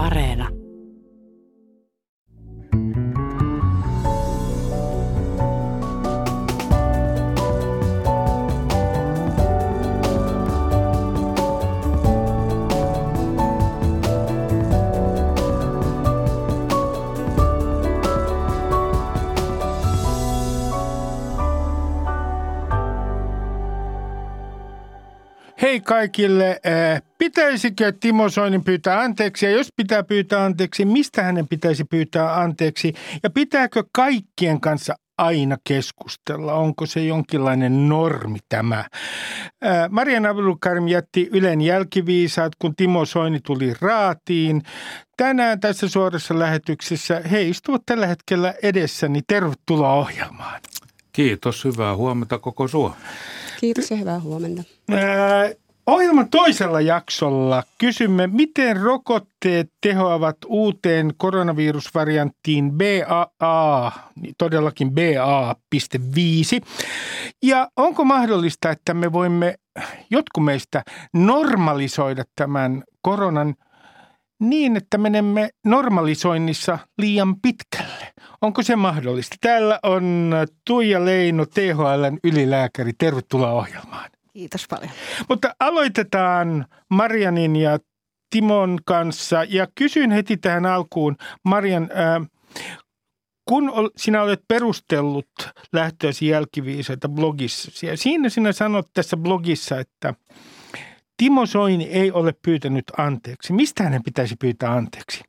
Areena. Hei kaikille. Eh, pitäisikö Timo Soinin pyytää anteeksi? Ja jos pitää pyytää anteeksi, mistä hänen pitäisi pyytää anteeksi? Ja pitääkö kaikkien kanssa aina keskustella? Onko se jonkinlainen normi tämä? Eh, Marian Abdulkarim jätti Ylen jälkiviisaat, kun Timo Soini tuli raatiin. Tänään tässä suorassa lähetyksessä he istuvat tällä hetkellä edessäni. Tervetuloa ohjelmaan. Kiitos, hyvää huomenta koko Suomi. Kiitos ja hyvää huomenta. Ää, ohjelman toisella jaksolla kysymme, miten rokotteet tehoavat uuteen koronavirusvarianttiin BAA, niin todellakin BA.5. Ja onko mahdollista, että me voimme, jotkut meistä, normalisoida tämän koronan niin, että menemme normalisoinnissa liian pitkälle. Onko se mahdollista? Täällä on Tuija Leino, THLn ylilääkäri. Tervetuloa ohjelmaan. Kiitos paljon. Mutta aloitetaan Marianin ja Timon kanssa ja kysyn heti tähän alkuun, Marian, äh, kun sinä olet perustellut lähtöäsi jälkiviisaita blogissa, ja siinä sinä sanot tässä blogissa, että Timo Soini ei ole pyytänyt anteeksi. Mistä hänen pitäisi pyytää anteeksi?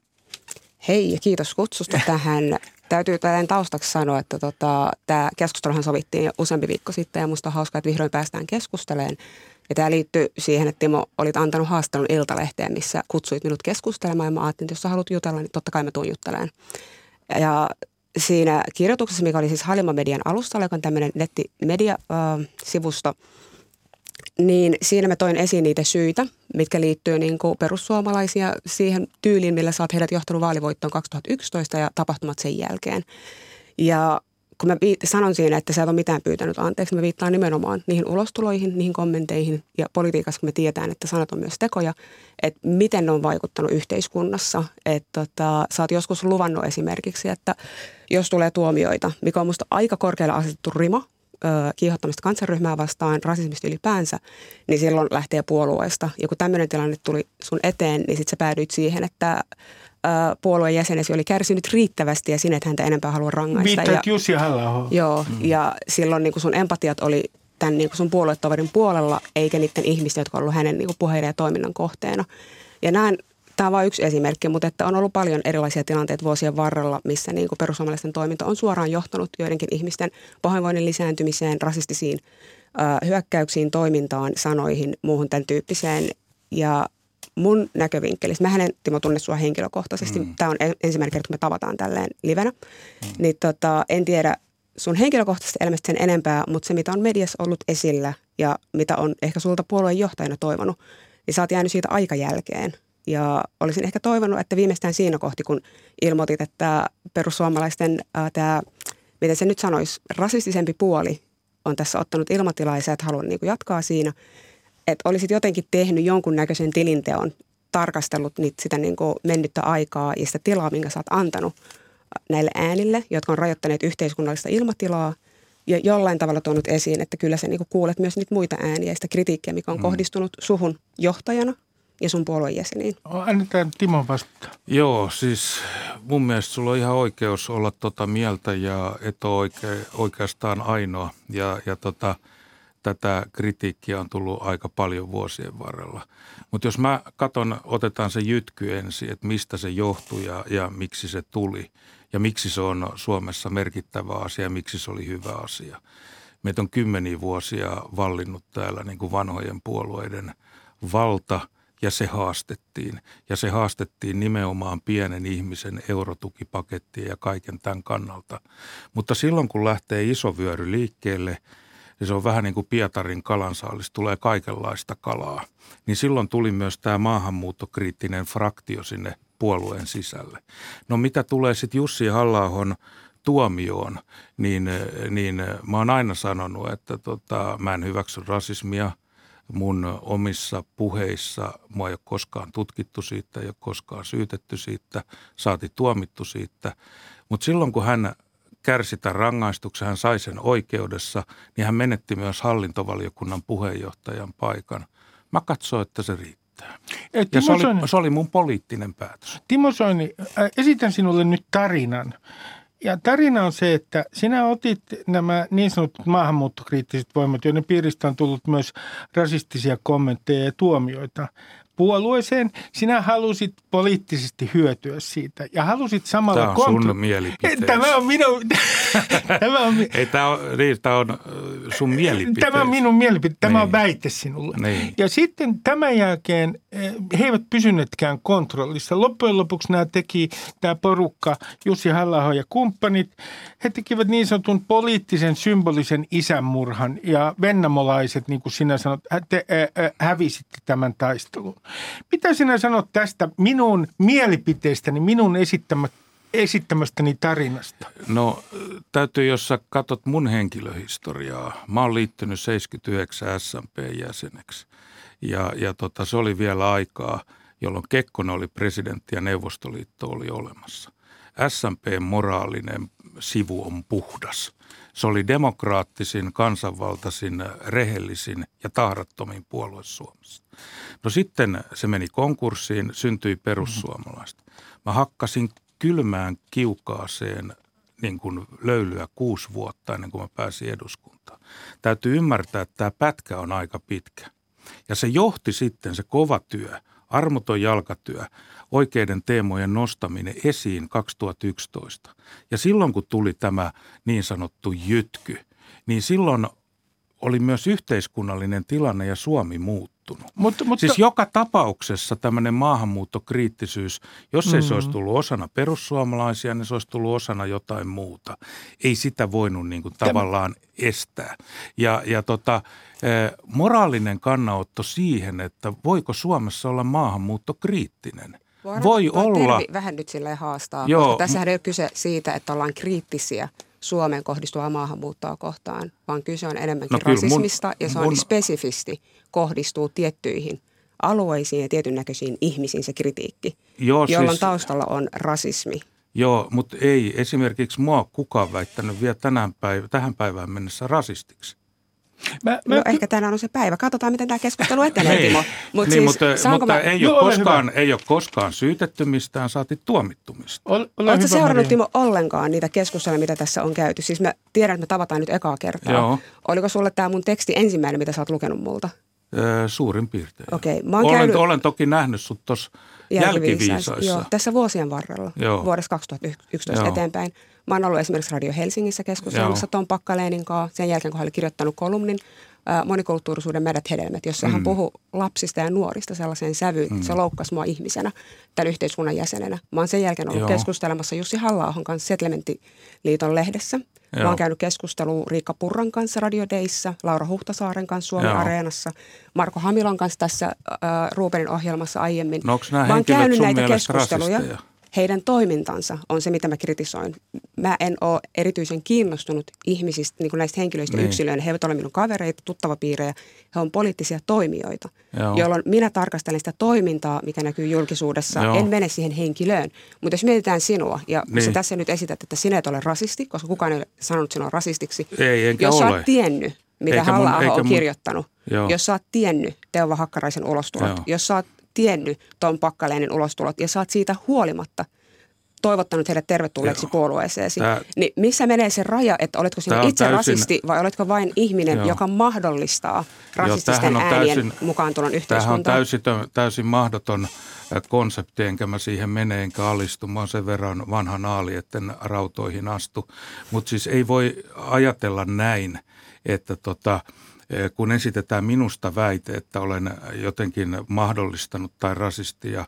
Hei ja kiitos kutsusta tähän. Täytyy tällainen taustaksi sanoa, että tota, tämä keskusteluhan sovittiin jo useampi viikko sitten ja musta on hauskaa, että vihdoin päästään keskustelemaan. Ja tämä liittyy siihen, että Timo olit antanut haastelun Iltalehteen, missä kutsuit minut keskustelemaan ja mä ajattelin, että jos sä haluat jutella, niin totta kai mä tuun juttelemaan. Ja siinä kirjoituksessa, mikä oli siis Halima Median alustalla, joka on tämmöinen nettimedia-sivusto, äh, niin siinä mä toin esiin niitä syitä, mitkä liittyy niin kuin perussuomalaisia siihen tyyliin, millä sä oot heidät johtanut vaalivoittoon 2011 ja tapahtumat sen jälkeen. Ja kun mä sanon siinä, että sä et ole mitään pyytänyt anteeksi, mä viittaan nimenomaan niihin ulostuloihin, niihin kommenteihin ja politiikassa, kun me tiedetään, että sanat on myös tekoja, että miten ne on vaikuttanut yhteiskunnassa. Että tota, sä oot joskus luvannut esimerkiksi, että jos tulee tuomioita, mikä on musta aika korkealla asetettu rima, kiihottamista kansanryhmää vastaan, rasismista ylipäänsä, niin silloin lähtee puolueesta. Ja kun tämmöinen tilanne tuli sun eteen, niin sitten sä päädyit siihen, että puolueen jäsenesi oli kärsinyt riittävästi ja sinne, että häntä enempää halua rangaista. Viittoit Jussi halla Joo, mm. ja silloin niin sun empatiat oli tämän niin sun puoluetoverin puolella, eikä niiden ihmisten, jotka ollut hänen niin puheiden ja toiminnan kohteena. Ja näen Tämä on vain yksi esimerkki, mutta että on ollut paljon erilaisia tilanteita vuosien varrella, missä niin kuin perussuomalaisten toiminta on suoraan johtanut joidenkin ihmisten pahoinvoinnin lisääntymiseen, rasistisiin ö, hyökkäyksiin, toimintaan, sanoihin, muuhun tämän tyyppiseen. Ja mun näkövinkkelissä, mä hänen Timo tunne sua henkilökohtaisesti, mm. tämä on ensimmäinen kerta, kun me tavataan tälleen livenä, mm. niin tota, en tiedä sun henkilökohtaisesta elämästä sen enempää, mutta se mitä on mediassa ollut esillä ja mitä on ehkä sulta puolueen johtajana toivonut, niin sä oot jäänyt siitä aika jälkeen. Ja olisin ehkä toivonut, että viimeistään siinä kohti, kun ilmoitit, että perussuomalaisten ää, tämä, miten se nyt sanoisi, rasistisempi puoli on tässä ottanut ilmatilaa ja sä et halua niin kuin jatkaa siinä, että olisit jotenkin tehnyt jonkunnäköisen tilinteon, tarkastellut niitä, sitä niin kuin mennyttä aikaa ja sitä tilaa, minkä sä oot antanut näille äänille, jotka on rajoittaneet yhteiskunnallista ilmatilaa ja jollain tavalla tuonut esiin, että kyllä sä niin kuulet myös niitä muita ääniä ja sitä kritiikkiä, mikä on mm. kohdistunut suhun johtajana – ja sun puolueen jäseniin. Annetaan Timo vastata. Joo, siis mun mielestä sulla on ihan oikeus olla tota mieltä ja et ole oike, oikeastaan ainoa. Ja, ja tota, tätä kritiikkiä on tullut aika paljon vuosien varrella. Mutta jos mä katon, otetaan se jytky ensin, että mistä se johtui ja, ja miksi se tuli ja miksi se on Suomessa merkittävä asia ja miksi se oli hyvä asia. Meitä on kymmeniä vuosia vallinnut täällä niin kuin vanhojen puolueiden valta – ja se haastettiin. Ja se haastettiin nimenomaan pienen ihmisen eurotukipakettia ja kaiken tämän kannalta. Mutta silloin kun lähtee iso vyöry liikkeelle, ja se on vähän niin kuin Pietarin kalansaalis, tulee kaikenlaista kalaa, niin silloin tuli myös tämä maahanmuuttokriittinen fraktio sinne puolueen sisälle. No mitä tulee sitten Jussi halla tuomioon, niin, niin mä oon aina sanonut, että tota, mä en hyväksy rasismia – mun omissa puheissa. Mua ei ole koskaan tutkittu siitä, ei ole koskaan syytetty siitä, saati tuomittu siitä. Mutta silloin kun hän kärsi tämän rangaistuksen, hän sai sen oikeudessa, niin hän menetti myös hallintovaliokunnan puheenjohtajan paikan. Mä katsoin, että se riittää. Et ja se oli, se oli mun poliittinen päätös. Timo Soini, esitän sinulle nyt tarinan. Ja tarina on se, että sinä otit nämä niin sanotut maahanmuuttokriittiset voimat, joiden piiristä on tullut myös rasistisia kommentteja ja tuomioita puolueeseen. Sinä halusit poliittisesti hyötyä siitä ja halusit samalla... Tämä on kontru- sun mielipiteesi. Tämä on minun... tämä on, Ei, tämä on, niin, tämä on sun mielipiteesi. Tämä on minun mielipite. Tämä niin. on väite sinulle. Niin. Ja sitten tämän jälkeen he eivät pysyneetkään kontrollissa. Loppujen lopuksi nämä teki tämä porukka, Jussi halla ja kumppanit. He tekivät niin sanotun poliittisen symbolisen isänmurhan ja vennamolaiset, niin kuin sinä sanot, te hävisitte tämän taistelun. Mitä sinä sanot tästä minun mielipiteestäni, minun esittämät, esittämästäni tarinasta? No täytyy, jos sä katsot mun henkilöhistoriaa. Mä oon liittynyt 79 SMP-jäseneksi ja, ja tota, se oli vielä aikaa, jolloin Kekkonen oli presidentti ja Neuvostoliitto oli olemassa. SMP-moraalinen sivu on puhdas. Se oli demokraattisin, kansanvaltaisin, rehellisin ja tahrattomin puolue Suomessa. No sitten se meni konkurssiin, syntyi perussuomalaiset. Mä hakkasin kylmään kiukaaseen niin kuin löylyä kuusi vuotta ennen kuin mä pääsin eduskuntaan. Täytyy ymmärtää, että tämä pätkä on aika pitkä. Ja se johti sitten se kova työ, armoton jalkatyö, oikeiden teemojen nostaminen esiin 2011. Ja silloin kun tuli tämä niin sanottu jytky, niin silloin oli myös yhteiskunnallinen tilanne ja Suomi muuttunut. Mutta, mutta, siis joka tapauksessa tämmöinen maahanmuuttokriittisyys, jos ei mm. se olisi mm. tullut osana perussuomalaisia, niin se olisi tullut osana jotain muuta. Ei sitä voinut niin kuin tavallaan estää. Ja, ja tota, moraalinen kannanotto siihen, että voiko Suomessa olla maahanmuuttokriittinen – voi olla. Tervi vähän nyt silleen haastaa, Joo. koska tässähän ei ole kyse siitä, että ollaan kriittisiä Suomeen kohdistuvaa maahanmuuttoa kohtaan, vaan kyse on enemmänkin no rasismista mun, ja se on mun... spesifisti kohdistuu tiettyihin alueisiin ja tietyn näköisiin ihmisiin se kritiikki, Joo, jolloin siis, taustalla on rasismi. Joo, mutta ei esimerkiksi mua kukaan väittänyt vielä tänään päivä, tähän päivään mennessä rasistiksi. Mä, mä... No ehkä tänään on se päivä. Katsotaan, miten tämä keskustelu etenee, niin. Timo. Mut niin, siis, mutta, mutta mä... ei, ole no, koskaan, ei ole koskaan syytetty mistään, saati tuomittumista. Ol, Oletko seurannut, Timo, ollenkaan niitä keskusteluja, mitä tässä on käyty? Siis mä tiedän, että me tavataan nyt ekaa kertaa. Joo. Oliko sulle tämä mun teksti ensimmäinen, mitä sä oot lukenut multa? Öö, suurin piirtein. Okei. Okay, olen, käynyt... olen toki nähnyt sut tuossa jälkiviisaissa. Joo, tässä vuosien varrella, Joo. vuodesta 2011 Joo. eteenpäin. Mä oon ollut esimerkiksi Radio Helsingissä keskustelussa Tom Pakkaleenin kanssa sen jälkeen, kun hän oli kirjoittanut kolumnin monikulttuurisuuden meidät hedelmät, jossa mm. hän puhui lapsista ja nuorista sellaiseen sävyyn, mm. että se loukkasi mua ihmisenä, tämän yhteiskunnan jäsenenä. Mä oon sen jälkeen ollut Joo. keskustelemassa Jussi halla kanssa Settlementtiliiton lehdessä. Joo. Mä oon käynyt keskustelua Riikka Purran kanssa Radio Dayssä, Laura Huhtasaaren kanssa Suomen Joo. Areenassa, Marko Hamilon kanssa tässä äh, Ruubenin ohjelmassa aiemmin. No onko nämä mä oon käynyt näitä keskusteluja. Rasisteja? Heidän toimintansa on se, mitä mä kritisoin. Mä en ole erityisen kiinnostunut ihmisistä, niin kuin näistä henkilöistä niin. yksilöinä. He eivät ole minun kavereita, tuttavapiirejä. He on poliittisia toimijoita, Joo. jolloin minä tarkastelen sitä toimintaa, mikä näkyy julkisuudessa. Joo. En mene siihen henkilöön. Mutta jos mietitään sinua, ja niin. sä tässä nyt esität, että sinä et ole rasisti, koska kukaan ei ole sanonut sinua rasistiksi. Ei, enkä jos ole. sä oot tiennyt, mitä halla on mun... kirjoittanut, Joo. jos sä oot tiennyt Teuva Hakkaraisen ulostulot, Joo. jos sä oot tiennyt Tom Pakkaleenin ulostulot ja saat siitä huolimatta toivottanut heidät tervetulleeksi Joo. puolueeseesi, Tää, niin missä menee se raja, että oletko sinä itse täysin, rasisti vai oletko vain ihminen, Joo. joka mahdollistaa rasististen Joo, äänien täysin, mukaan tulon yhteiskuntaan? Tämähän on täysin, täysin mahdoton konsepti, enkä mä siihen mene enkä alistu. Mä sen verran vanha naali, etten rautoihin astu. Mutta siis ei voi ajatella näin, että tota – kun esitetään minusta väite, että olen jotenkin mahdollistanut tai rasistia,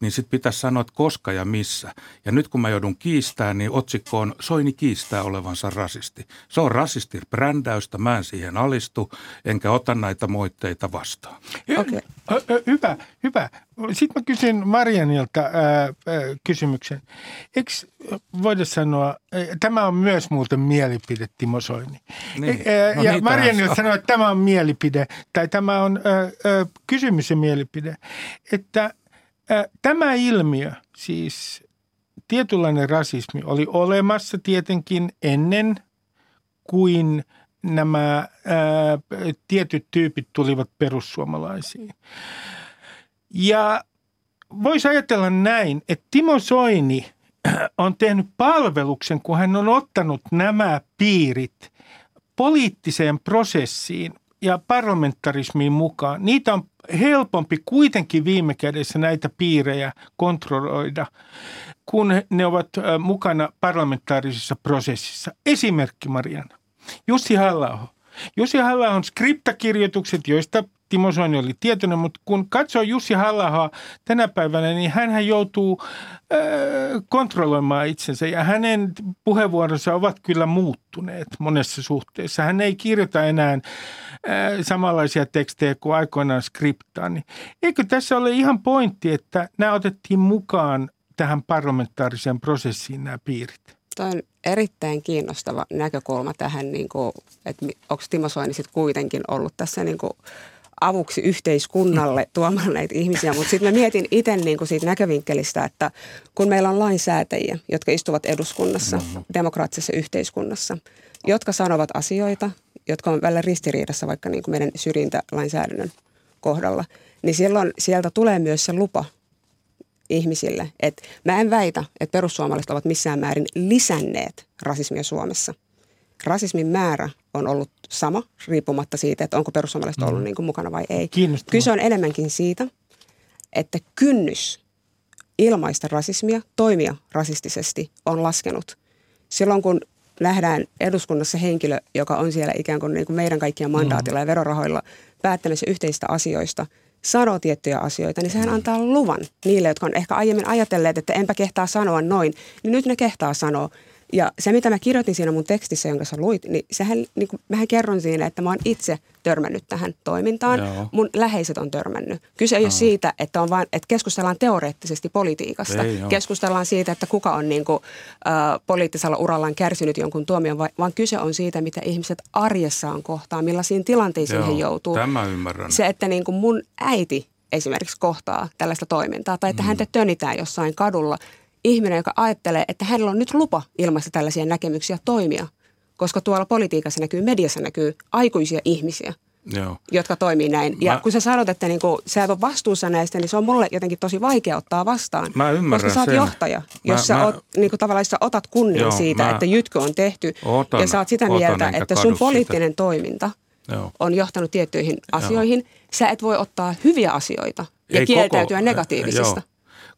niin sitten pitäisi sanoa, että koska ja missä. Ja nyt kun mä joudun kiistämään, niin otsikko on Soini kiistää olevansa rasisti. Se on rasistin brändäystä, mä en siihen alistu, enkä ota näitä moitteita vastaan. Okay. Hyvä, hyvä. Sitten mä kysyn Marianilta ää, ää, kysymyksen. Eikö voida sanoa, tämä on myös muuten mielipide, Timo Soini. Niin. Ää, No ja niitähän Marianilta saa. sanoo, että tämä on mielipide, tai tämä on ää, ää, kysymys ja mielipide. Että ää, tämä ilmiö, siis tietynlainen rasismi, oli olemassa tietenkin ennen kuin nämä ää, tietyt tyypit tulivat perussuomalaisiin. Ja voisi ajatella näin, että Timo Soini on tehnyt palveluksen, kun hän on ottanut nämä piirit poliittiseen prosessiin ja parlamentarismiin mukaan. Niitä on helpompi kuitenkin viime kädessä näitä piirejä kontrolloida, kun ne ovat mukana parlamentaarisessa prosessissa. Esimerkki Mariana. Jussi halla Jussi halla skriptakirjoitukset, joista Timo Soini oli tietoinen, mutta kun katsoo Jussi halla tänä päivänä, niin hän joutuu ö, kontrolloimaan itsensä ja hänen puheenvuoronsa ovat kyllä muuttuneet monessa suhteessa. Hän ei kirjoita enää ö, samanlaisia tekstejä kuin aikoinaan skriptaan. Niin eikö tässä ole ihan pointti, että nämä otettiin mukaan tähän parlamentaariseen prosessiin nämä piirit? Tuo on erittäin kiinnostava näkökulma tähän, niin kuin, että onko Timo Soini sitten kuitenkin ollut tässä niin kuin avuksi yhteiskunnalle tuomalla näitä ihmisiä. Mutta sitten mä mietin itse niin kuin siitä näkövinkkelistä, että kun meillä on lainsäätäjiä, jotka istuvat eduskunnassa, demokraattisessa yhteiskunnassa, jotka sanovat asioita, jotka on välillä ristiriidassa vaikka niin kuin meidän syrjintälainsäädännön kohdalla, niin silloin sieltä tulee myös se lupa ihmisille. Et mä en väitä, että perussuomalaiset ovat missään määrin lisänneet rasismia Suomessa. Rasismin määrä on ollut sama, riippumatta siitä, että onko perussuomalaiset ollut niin kuin mukana vai ei. Kyse on enemmänkin siitä, että kynnys ilmaista rasismia, toimia rasistisesti on laskenut. Silloin kun nähdään eduskunnassa henkilö, joka on siellä ikään kuin, niin kuin meidän kaikkien mandaatilla ja verorahoilla päättämässä yhteisistä asioista, sanoo tiettyjä asioita, niin sehän antaa luvan niille, jotka on ehkä aiemmin ajatelleet, että enpä kehtaa sanoa noin, niin nyt ne kehtaa sanoa. Ja se, mitä mä kirjoitin siinä mun tekstissä, jonka sä luit, niin sehän, niin kuin, mähän kerron siinä, että mä oon itse törmännyt tähän toimintaan. Joo. Mun läheiset on törmännyt. Kyse ei ole siitä, että, on vaan, että keskustellaan teoreettisesti politiikasta. Ei keskustellaan siitä, että kuka on niin kuin, äh, poliittisella urallaan kärsinyt jonkun tuomion, vaan kyse on siitä, mitä ihmiset arjessaan kohtaa, millaisiin tilanteisiin he joutuu. Tämä ymmärrän. Se, että niin kuin mun äiti esimerkiksi kohtaa tällaista toimintaa tai että Mm. häntä tönitään jossain kadulla. Ihminen, joka ajattelee, että hänellä on nyt lupa ilmaista tällaisia näkemyksiä toimia, koska tuolla politiikassa näkyy, mediassa näkyy aikuisia ihmisiä, Joo. jotka toimii näin. Ja Mä- kun sä sanot, että niinku, sä et ole vastuussa näistä, niin se on mulle jotenkin tosi vaikea ottaa vastaan. Mä ymmärrän Koska sä oot sen. johtaja, jos Mä- sä mä- oot, niinku, tavallaan sä otat kunnian Joo, siitä, mä että jytkö on tehty. otan- ja sä oot sitä mieltä, että sun sitä. poliittinen toiminta Joo. on johtanut tiettyihin asioihin. Sä et voi ottaa hyviä asioita ja Ei kieltäytyä koko- negatiivisista. Joo.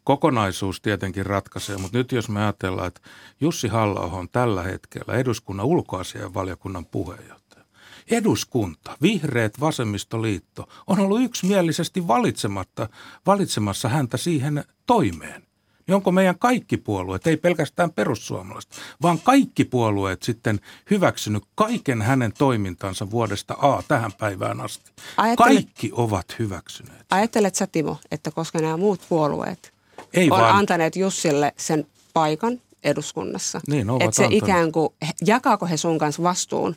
Kokonaisuus tietenkin ratkaisee, mutta nyt jos me ajatellaan, että Jussi halla on tällä hetkellä eduskunnan ulkoasianvaliokunnan puheenjohtaja. Eduskunta, vihreät, vasemmistoliitto on ollut yksimielisesti valitsematta, valitsemassa häntä siihen toimeen. Niin onko meidän kaikki puolueet, ei pelkästään perussuomalaiset, vaan kaikki puolueet sitten hyväksynyt kaiken hänen toimintansa vuodesta A tähän päivään asti? Ajattele- Kaikki ovat hyväksyneet. Ajattelet sä Timo, että koska nämä muut puolueet Ei on vaan- antaneet Jussille sen paikan eduskunnassa, Niin, ovat että se antaneet. ikään kuin, jakaako he sun kanssa vastuun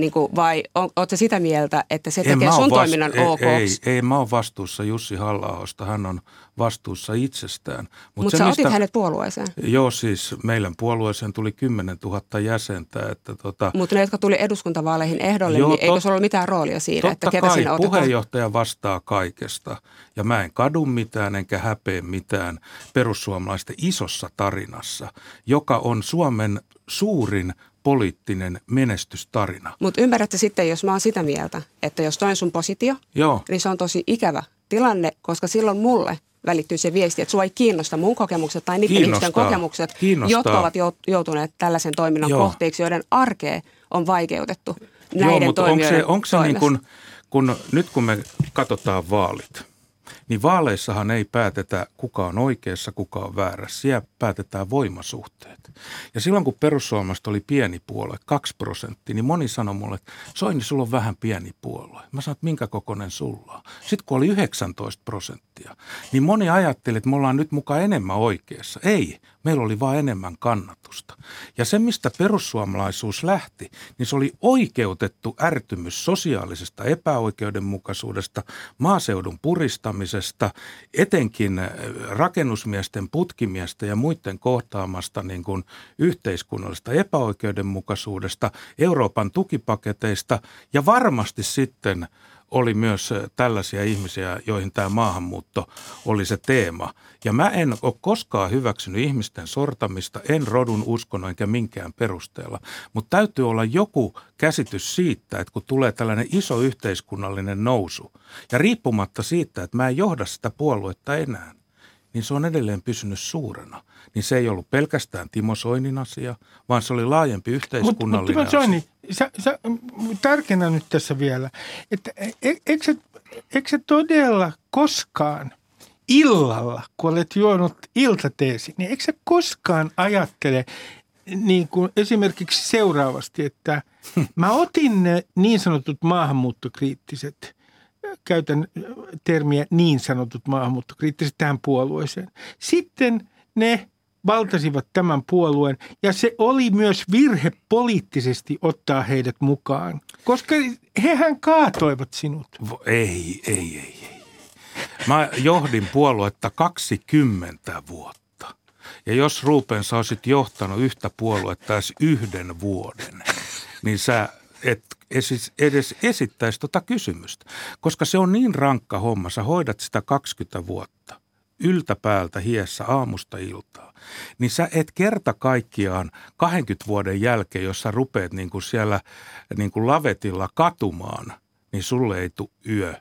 niin kuin, vai on, ootko sitä mieltä, että se tekee mä sun oo toiminnan ei, ok? Ei, ei, mä oon vastuussa Jussi halla hän on vastuussa itsestään. Mut Mutta se, sä otit hänet puolueeseen. Joo, siis meidän puolueeseen tuli 10 000 jäsentä. Että tota, Mutta ne, jotka tuli eduskuntavaaleihin ehdolle, Joo, niin eikö tot- sulla ollut mitään roolia siinä, totta että ketä kai sinne otetaan? puheenjohtaja vastaa kaikesta. Ja mä en kadu mitään enkä häpeä mitään perussuomalaisten isossa tarinassa, joka on Suomen suurin poliittinen menestystarina. Mutta ymmärrätte sitten, jos mä oon sitä mieltä, että jos toi on sun positio, Joo. niin se on tosi ikävä tilanne, koska silloin mulle välittyy se viesti, että sua ei kiinnosta mun kokemukset tai niiden ihmisten Kiinnostaa. kokemukset, Kiinnostaa. jotka ovat jout- joutuneet tällaisen toiminnan Joo. kohteeksi, joiden arkea on vaikeutettu näiden Joo, mutta onko se, onko se niin kuin, kun nyt kun me katsotaan vaalit, niin vaaleissahan ei päätetä, kuka on oikeassa, kuka on väärässä. Siellä päätetään voimasuhteet. Ja silloin kun perussuomalaiset oli pieni puolue, 2 prosenttia, niin moni sanoi mulle, että Soini, sulla on vähän pieni puolue. Mä sanoin, että minkä kokoinen sulla on. Sitten kun oli 19 prosenttia, niin moni ajatteli, että me ollaan nyt mukaan enemmän oikeassa. Ei, meillä oli vain enemmän kannatusta. Ja se, mistä perussuomalaisuus lähti, niin se oli oikeutettu ärtymys sosiaalisesta epäoikeudenmukaisuudesta, maaseudun puristamisesta, etenkin äh, rakennusmiesten, putkimiesten ja muiden kohtaamasta niin kuin yhteiskunnallisesta epäoikeudenmukaisuudesta, Euroopan tukipaketeista ja varmasti sitten oli myös tällaisia ihmisiä, joihin tämä maahanmuutto oli se teema. Ja mä en ole koskaan hyväksynyt ihmisten sortamista, en rodun, uskonnon enkä minkään perusteella. Mutta täytyy olla joku käsitys siitä, että kun tulee tällainen iso yhteiskunnallinen nousu, ja riippumatta siitä, että mä en johda sitä puoluetta enää, niin se on edelleen pysynyt suurena. Niin se ei ollut pelkästään Timo Soinin asia, vaan se oli laajempi yhteiskunnallinen Mut, mut Timo Soini, sä, sä, tärkeänä nyt tässä vielä, että e, eikö se, eikö se todella koskaan illalla, kun olet juonut iltateesi, niin eikö se koskaan ajattele niin kuin esimerkiksi seuraavasti, että mä otin ne niin sanotut maahanmuuttokriittiset – käytän termiä niin sanotut maahanmuuttokriittiset tähän puolueeseen. Sitten ne valtasivat tämän puolueen ja se oli myös virhe poliittisesti ottaa heidät mukaan, koska hehän kaatoivat sinut. Ei, ei, ei, ei. Mä johdin puoluetta 20 vuotta. Ja jos Rupens olisit johtanut yhtä puoluetta edes yhden vuoden, niin sä et edes esittäisi tuota kysymystä. Koska se on niin rankka homma, sä hoidat sitä 20 vuotta yltäpäältä hiessä aamusta iltaa, niin sä et kerta kaikkiaan 20 vuoden jälkeen, jos sä rupeat niin kuin siellä niin kuin lavetilla katumaan, niin sulle ei tule yö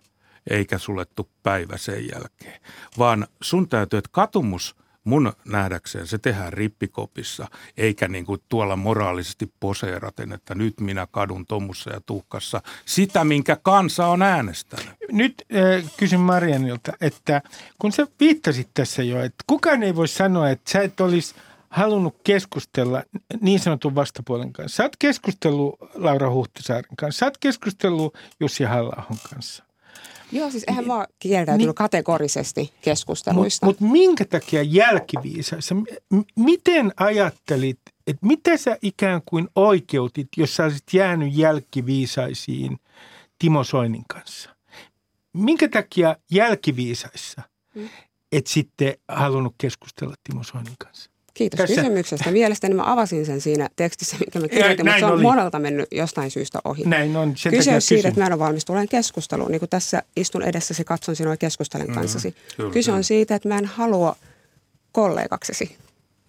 eikä sulle tule päivä sen jälkeen. Vaan sun täytyy, että katumus – mun nähdäkseen se tehdään rippikopissa, eikä niin kuin tuolla moraalisesti poseeraten, että nyt minä kadun tommussa ja tuhkassa sitä, minkä kansa on äänestänyt. Nyt äh, kysyn Marianilta, että kun sä viittasit tässä jo, että kukaan ei voi sanoa, että sä et olisi halunnut keskustella niin sanotun vastapuolen kanssa. Sä oot keskustellut Laura Huhtasaaren kanssa, sä oot keskustellut Jussi halla kanssa. Joo, siis eihän mä kieltäytynyt niin, kategorisesti keskusteluista. Mutta mut minkä takia jälkiviisaissa, m- miten ajattelit, että mitä sä ikään kuin oikeutit, jos sä olisit jäänyt jälkiviisaisiin Timo Soinin kanssa? Minkä takia jälkiviisaissa hmm. et sitten halunnut keskustella Timo Soinin kanssa? Kiitos Tässä. kysymyksestä. Mielestäni mä avasin sen siinä tekstissä, mikä mä kirjoitin, mutta se on oli. monelta mennyt jostain syystä ohi. Näin on. Sen Kyse on siitä, että mä en ole valmis tulemaan keskusteluun. Niin kuin tässä istun edessäsi, katson sinua ja keskustelen mm, kanssasi. Kyllä, Kyse on siitä, että mä en halua kollegaksesi.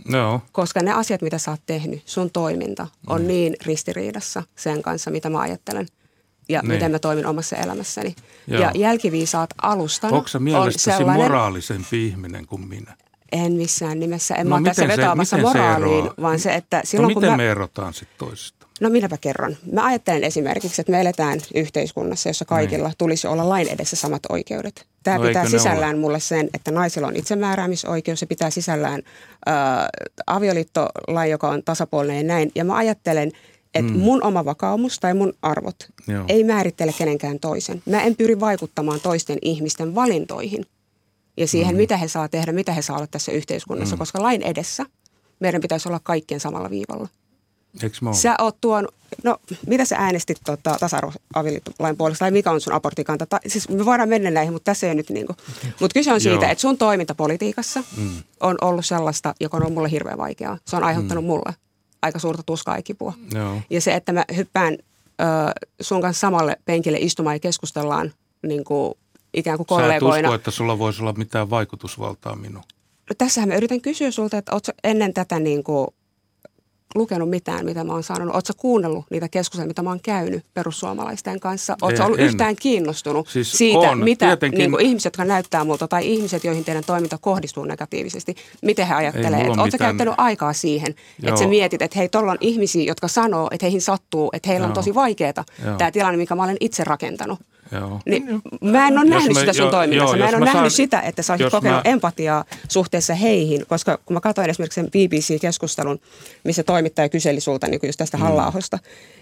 No. Koska ne asiat, mitä sä oot tehnyt, sun toiminta on mm. niin ristiriidassa sen kanssa, mitä mä ajattelen ja niin. miten mä toimin omassa elämässäni. Joo. Ja jälkiviisaat alustana Onko on sellainen... moraalisempi ihminen kuin minä? En missään nimessä. En no, mä tässä vetoamassa se, moraaliin, se vaan se, että no silloin no, kun miten mä... me erotaan sitten toisista? No minäpä kerron. Mä ajattelen esimerkiksi, että me eletään yhteiskunnassa, jossa kaikilla niin. tulisi olla lain edessä samat oikeudet. Tämä no, pitää sisällään mulle sen, että naisilla on itsemääräämisoikeus, se pitää sisällään äh, avioliittolain, joka on tasapuolinen ja näin. Ja mä ajattelen, että mm. mun oma vakaumus tai mun arvot Joo. ei määrittele kenenkään toisen. Mä en pyri vaikuttamaan toisten ihmisten valintoihin – ja siihen, mm. mitä he saa tehdä, mitä he saa olla tässä yhteiskunnassa, mm. koska lain edessä meidän pitäisi olla kaikkien samalla viivalla. Mä Sä oot tuon, no mitä sä äänestit tuota, tasa-arvoavioliittolain puolesta, tai mikä on sun aborttikanta? Ta, siis me voidaan mennä näihin, mutta tässä ei nyt niin kuin. Mutta kyse on siitä, että sun toiminta politiikassa mm. on ollut sellaista, joka on ollut mulle hirveän vaikeaa. Se on aiheuttanut mm. mulle aika suurta tuskaa ja kipua. Joo. Ja se, että mä hyppään ö, sun kanssa samalle penkille istumaan ja keskustellaan niin kuin ikään kuin kollegoina. Sä et usko, että sulla voisi olla mitään vaikutusvaltaa minuun? No tässähän mä yritän kysyä sulta, että ootko ennen tätä niin kuin lukenut mitään, mitä mä oon sanonut? Oletko kuunnellut niitä keskusteluja, mitä mä oon käynyt perussuomalaisten kanssa? Oletko ollut en. yhtään kiinnostunut siis siitä, on, mitä niin kuin ihmiset, jotka näyttää multa, tai ihmiset, joihin teidän toiminta kohdistuu negatiivisesti, miten he ajattelee? Oletko mitään... käyttänyt aikaa siihen, Joo. että sä mietit, että hei, tuolla on ihmisiä, jotka sanoo, että heihin sattuu, että heillä Joo. on tosi vaikeaa tämä tilanne, mikä mä olen itse rakentanut. Joo. Niin, mä en ole jos nähnyt me, sitä sun jo, toiminnassa. Joo, mä en ole nähnyt saan, sitä, että sä olisit kokenut mä... empatiaa suhteessa heihin, koska kun mä katsoin esimerkiksi sen BBC-keskustelun, missä toimittaja kyseli sulta niin just tästä mm. halla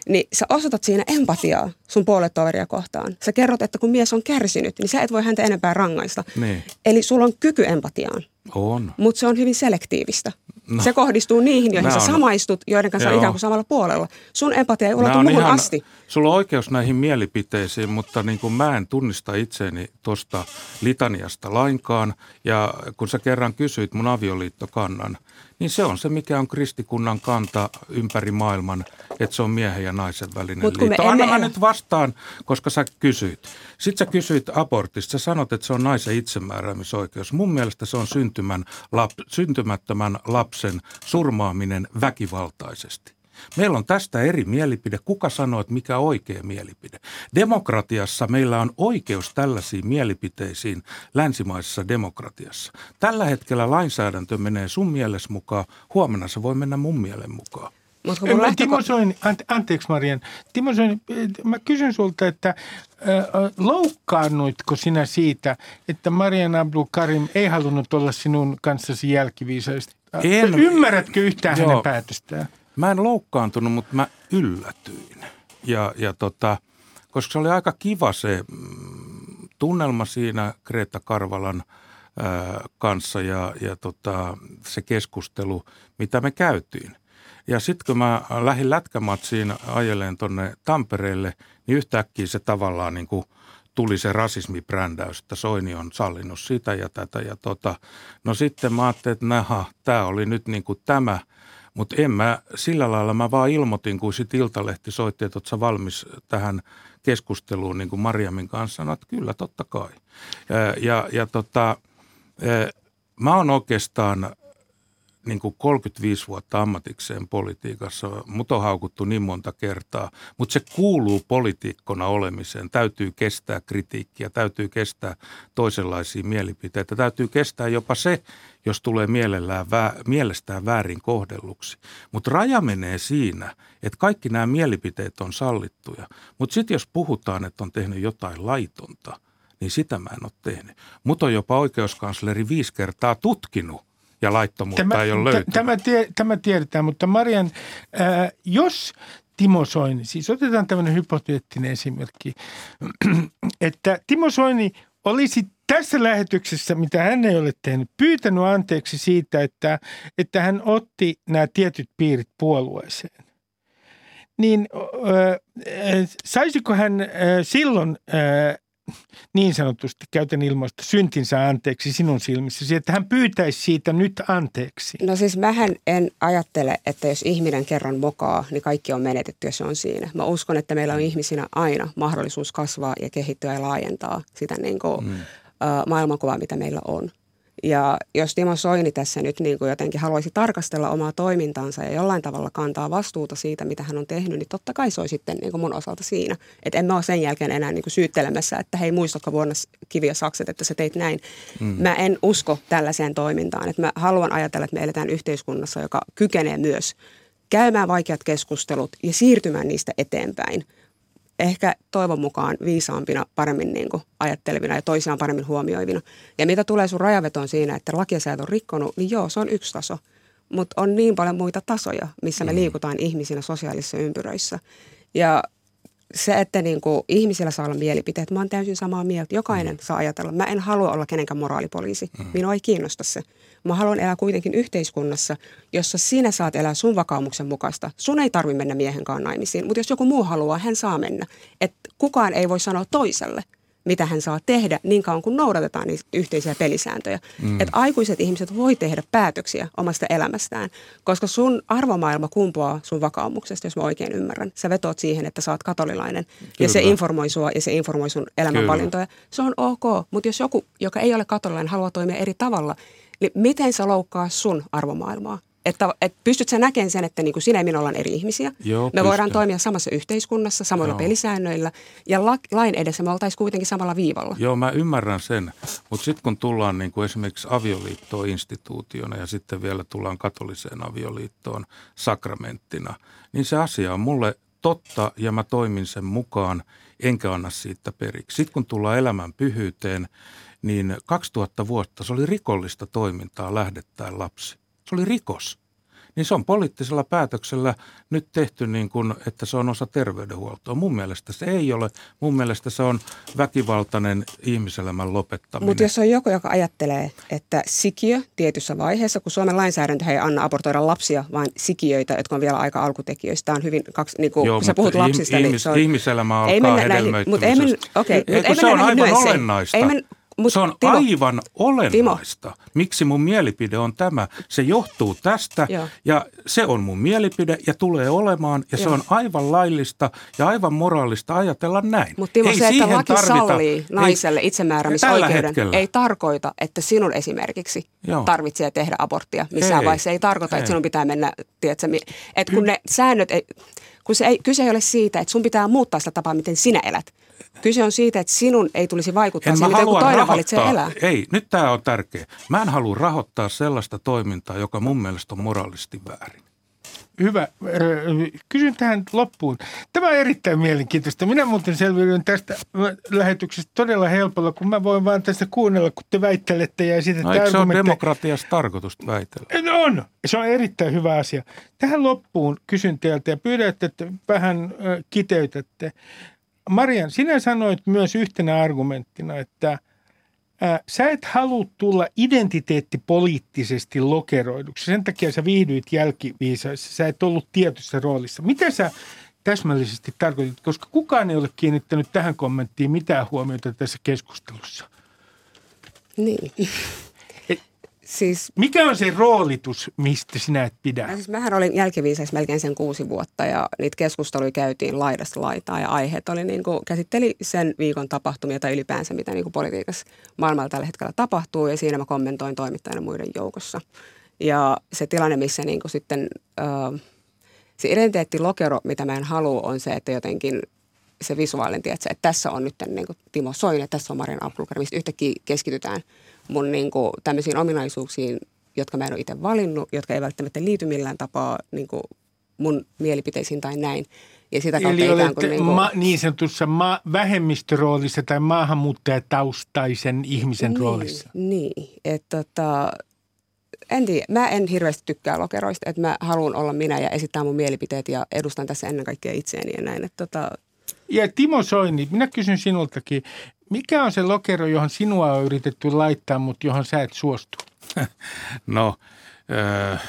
niin sä osoitat siinä empatiaa sun puoletoveria kohtaan. Sä kerrot, että kun mies on kärsinyt, niin sä et voi häntä enempää rangaista. Niin. Eli sulla on kyky empatiaan. On. Mutta se on hyvin selektiivistä. No. Se kohdistuu niihin, joihin sä on. samaistut, joiden kanssa Joo. ikään kuin samalla puolella. Sun empatia ei ulotu muuhun ihan, asti. Sulla on oikeus näihin mielipiteisiin, mutta niin kuin mä en tunnista itseäni tuosta litaniasta lainkaan. Ja kun sä kerran kysyit mun avioliittokannan, niin se on se, mikä on kristikunnan kanta ympäri maailman, että se on miehen ja naisen välinen Mut liitto. Anna mä nyt vastaan, koska sä kysyit. Sitten sä kysyit abortista. Sä sanot, että se on naisen itsemääräämisoikeus. Mun mielestä se on syntymän lap, syntymättömän lapsen surmaaminen väkivaltaisesti. Meillä on tästä eri mielipide. Kuka sanoo, että mikä oikea mielipide? Demokratiassa meillä on oikeus tällaisiin mielipiteisiin länsimaisessa demokratiassa. Tällä hetkellä lainsäädäntö menee sun mielessä mukaan, huomenna se voi mennä mun mielen mukaan. Mutta lähtöko... Timo Soini, ante, anteeksi Marian, Timo Soini, mä kysyn sulta, että äh, loukkaannuitko sinä siitä, että Marian Abdul Karim ei halunnut olla sinun kanssasi jälkiviisaisesti? En. Ymmärrätkö yhtään Joo. hänen päätöstään? Mä en loukkaantunut, mutta mä yllätyin. Ja, ja tota, koska se oli aika kiva se mm, tunnelma siinä Kreta Karvalan ää, kanssa ja, ja tota, se keskustelu, mitä me käytiin. Ja sitten kun mä lähdin lätkämatsiin ajeleen tonne Tampereelle, niin yhtäkkiä se tavallaan niin kuin tuli se rasismibrändäys, että Soini on sallinut sitä ja tätä ja tota. No sitten mä ajattelin, että tämä oli nyt niin kuin tämä – mutta en mä, sillä lailla mä vaan ilmoitin, kun sitten Iltalehti soitti, että ootko valmis tähän keskusteluun niin kuin Mariamin kanssa. Sanoin, että kyllä, totta kai. Ja, ja, ja tota, mä oon oikeastaan niin kuin 35 vuotta ammatikseen politiikassa. Mut on haukuttu niin monta kertaa, mutta se kuuluu politiikkona olemiseen. Täytyy kestää kritiikkiä, täytyy kestää toisenlaisia mielipiteitä. Täytyy kestää jopa se, jos tulee mielellään, vä, mielestään väärin kohdelluksi. Mutta raja menee siinä, että kaikki nämä mielipiteet on sallittuja. Mutta sitten jos puhutaan, että on tehnyt jotain laitonta, niin sitä mä en ole tehnyt. Mutta on jopa oikeuskansleri viisi kertaa tutkinut ja laittomuutta tämä, ei ole löytynyt. Tämä, tie, tämä tiedetään, mutta Marian, ää, jos Timo Soini, siis otetaan tämmöinen hypoteettinen esimerkki, että Timo Soini olisi tässä lähetyksessä, mitä hän ei ole tehnyt, pyytänyt anteeksi siitä, että, että hän otti nämä tietyt piirit puolueeseen. Niin äh, saisiko hän äh, silloin äh, niin sanotusti, käytän ilmausta, syntinsä anteeksi sinun silmissäsi, että hän pyytäisi siitä nyt anteeksi? No siis mähän en ajattele, että jos ihminen kerran mokaa, niin kaikki on menetetty ja se on siinä. Mä uskon, että meillä on ihmisinä aina mahdollisuus kasvaa ja kehittyä ja laajentaa sitä niin kuin, mm. maailmankuvaa, mitä meillä on. Ja jos Timo Soini tässä nyt niin kuin jotenkin haluaisi tarkastella omaa toimintaansa ja jollain tavalla kantaa vastuuta siitä, mitä hän on tehnyt, niin totta kai se on sitten niin kuin mun osalta siinä. Että en mä ole sen jälkeen enää niin kuin syyttelemässä, että hei muistatko vuonna kiviä sakset, että sä teit näin. Mm. Mä en usko tällaiseen toimintaan. Että mä haluan ajatella, että me eletään yhteiskunnassa, joka kykenee myös käymään vaikeat keskustelut ja siirtymään niistä eteenpäin – ehkä toivon mukaan viisaampina, paremmin niin kuin ajattelevina ja toisiaan paremmin huomioivina. Ja mitä tulee sun rajavetoon siinä, että lakia sä on rikkonut, niin joo, se on yksi taso. Mutta on niin paljon muita tasoja, missä me mm. liikutaan ihmisinä sosiaalisissa ympyröissä. Ja se, että niin kuin ihmisillä saa olla mielipiteet, mä oon täysin samaa mieltä. Jokainen mm. saa ajatella. Mä en halua olla kenenkään moraalipoliisi. Mm. Minua ei kiinnosta se. Mä haluan elää kuitenkin yhteiskunnassa, jossa sinä saat elää sun vakaumuksen mukaista. Sun ei tarvi mennä miehen kanssa naimisiin, mutta jos joku muu haluaa, hän saa mennä. Et kukaan ei voi sanoa toiselle – mitä hän saa tehdä niin kauan kuin noudatetaan niitä yhteisiä pelisääntöjä. Mm. Että aikuiset ihmiset voi tehdä päätöksiä omasta elämästään, koska sun arvomaailma kumpuaa sun vakaumuksesta, jos mä oikein ymmärrän. Sä vetoot siihen, että sä oot katolilainen Kyllä. ja se informoi sua ja se informoi sun elämänvalintoja. Se on ok, mutta jos joku, joka ei ole katolilainen, haluaa toimia eri tavalla, niin miten se loukkaa sun arvomaailmaa? Että, että pystyt sä näkemään sen, että niin kuin sinä ja minä ollaan eri ihmisiä. Joo, me pystyn. voidaan toimia samassa yhteiskunnassa, samoilla Joo. pelisäännöillä ja la, lain edessä me oltaisiin kuitenkin samalla viivalla. Joo, mä ymmärrän sen. Mutta sitten kun tullaan niin kuin esimerkiksi avioliittoon instituutiona ja sitten vielä tullaan katoliseen avioliittoon sakramenttina, niin se asia on mulle totta ja mä toimin sen mukaan, enkä anna siitä periksi. Sitten kun tullaan elämän pyhyyteen, niin 2000 vuotta se oli rikollista toimintaa lähdettäen lapsi. Se oli rikos niin se on poliittisella päätöksellä nyt tehty niin kuin, että se on osa terveydenhuoltoa. Mun mielestä se ei ole. Mun mielestä se on väkivaltainen ihmiselämän lopettaminen. Mutta jos on joku, joka ajattelee, että sikiö tietyssä vaiheessa, kun Suomen lainsäädäntö ei anna abortoida lapsia, vaan sikiöitä, jotka on vielä aika alkutekijöistä. On hyvin, kaksi, niin kuin, Joo, kun sä puhut lapsista, ihmis, niin se on... Ihmiselämä alkaa ei mennä näihin, mutta ei mennä, okay, ei, ei, se on aivan olennaista. Ei men, Mut, se on Timo, aivan olennaista. Timo. Miksi mun mielipide on tämä? Se johtuu tästä Joo. ja se on mun mielipide ja tulee olemaan ja Joo. se on aivan laillista ja aivan moraalista ajatella näin. Mutta Timo, ei se, että laki tarvita, sallii naiselle ei, itsemääräämisoikeuden, ei tarkoita, että sinun esimerkiksi Joo. tarvitsee tehdä aborttia missään ei, vaiheessa. Ei tarkoita, ei. että sinun pitää mennä, tiedätkö, että kun ne säännöt, ei, kun se ei, kyse ei ole siitä, että sun pitää muuttaa sitä tapaa, miten sinä elät Kyse on siitä, että sinun ei tulisi vaikuttaa siihen, miten joku toinen rahoittaa. valitsee elää. Ei, nyt tämä on tärkeä. Mä en halua rahoittaa sellaista toimintaa, joka mun mielestä on moraalisesti väärin. Hyvä. Kysyn tähän loppuun. Tämä on erittäin mielenkiintoista. Minä muuten selviydyn tästä lähetyksestä todella helpolla, kun mä voin vaan tästä kuunnella, kun te väittelette ja esitätte no, eikö se on demokratiassa tarkoitus väitellä? No on. Se on erittäin hyvä asia. Tähän loppuun kysyn teiltä ja pyydän, että vähän kiteytätte. Marian, sinä sanoit myös yhtenä argumenttina, että ää, sä et halua tulla identiteettipoliittisesti lokeroiduksi. Sen takia sä viihdyit jälkiviisaissa. Sä et ollut tietyssä roolissa. Mitä sä täsmällisesti tarkoitit? Koska kukaan ei ole kiinnittänyt tähän kommenttiin mitään huomiota tässä keskustelussa. Niin. Siis, Mikä on se roolitus, mistä sinä et pidä? Siis mähän olin jälkiviisaksi melkein sen kuusi vuotta ja niitä keskusteluja käytiin laidasta laitaa ja aiheet oli niin kuin, käsitteli sen viikon tapahtumia tai ylipäänsä mitä niin kuin politiikassa maailmalla tällä hetkellä tapahtuu ja siinä mä kommentoin toimittajana muiden joukossa. Ja se tilanne, missä niin kuin sitten äh, se identiteettilokero, mitä mä en halua, on se, että jotenkin se visuaalinen, tiedätkö, että tässä on nyt niin kuin Timo Soine, tässä on Marian Apulkar, mistä yhtäkkiä keskitytään – mun niin kuin, tämmöisiin ominaisuuksiin, jotka mä en ole itse valinnut, jotka ei välttämättä liity millään tapaa niin kuin mun mielipiteisiin tai näin. Ja sitä kautta Eli ikään kuin, niin, kuin, ma, niin sanotussa ma, vähemmistöroolissa tai maahanmuuttajataustaisen ihmisen niin, roolissa. Niin, että tota, en tiedä. Mä en hirveästi tykkää lokeroista, että mä haluan olla minä ja esittää mun mielipiteet ja edustan tässä ennen kaikkea itseäni ja näin. Että tota, ja Timo Soini, minä kysyn sinultakin, mikä on se lokero, johon sinua on yritetty laittaa, mutta johon sä et suostu? No, äh,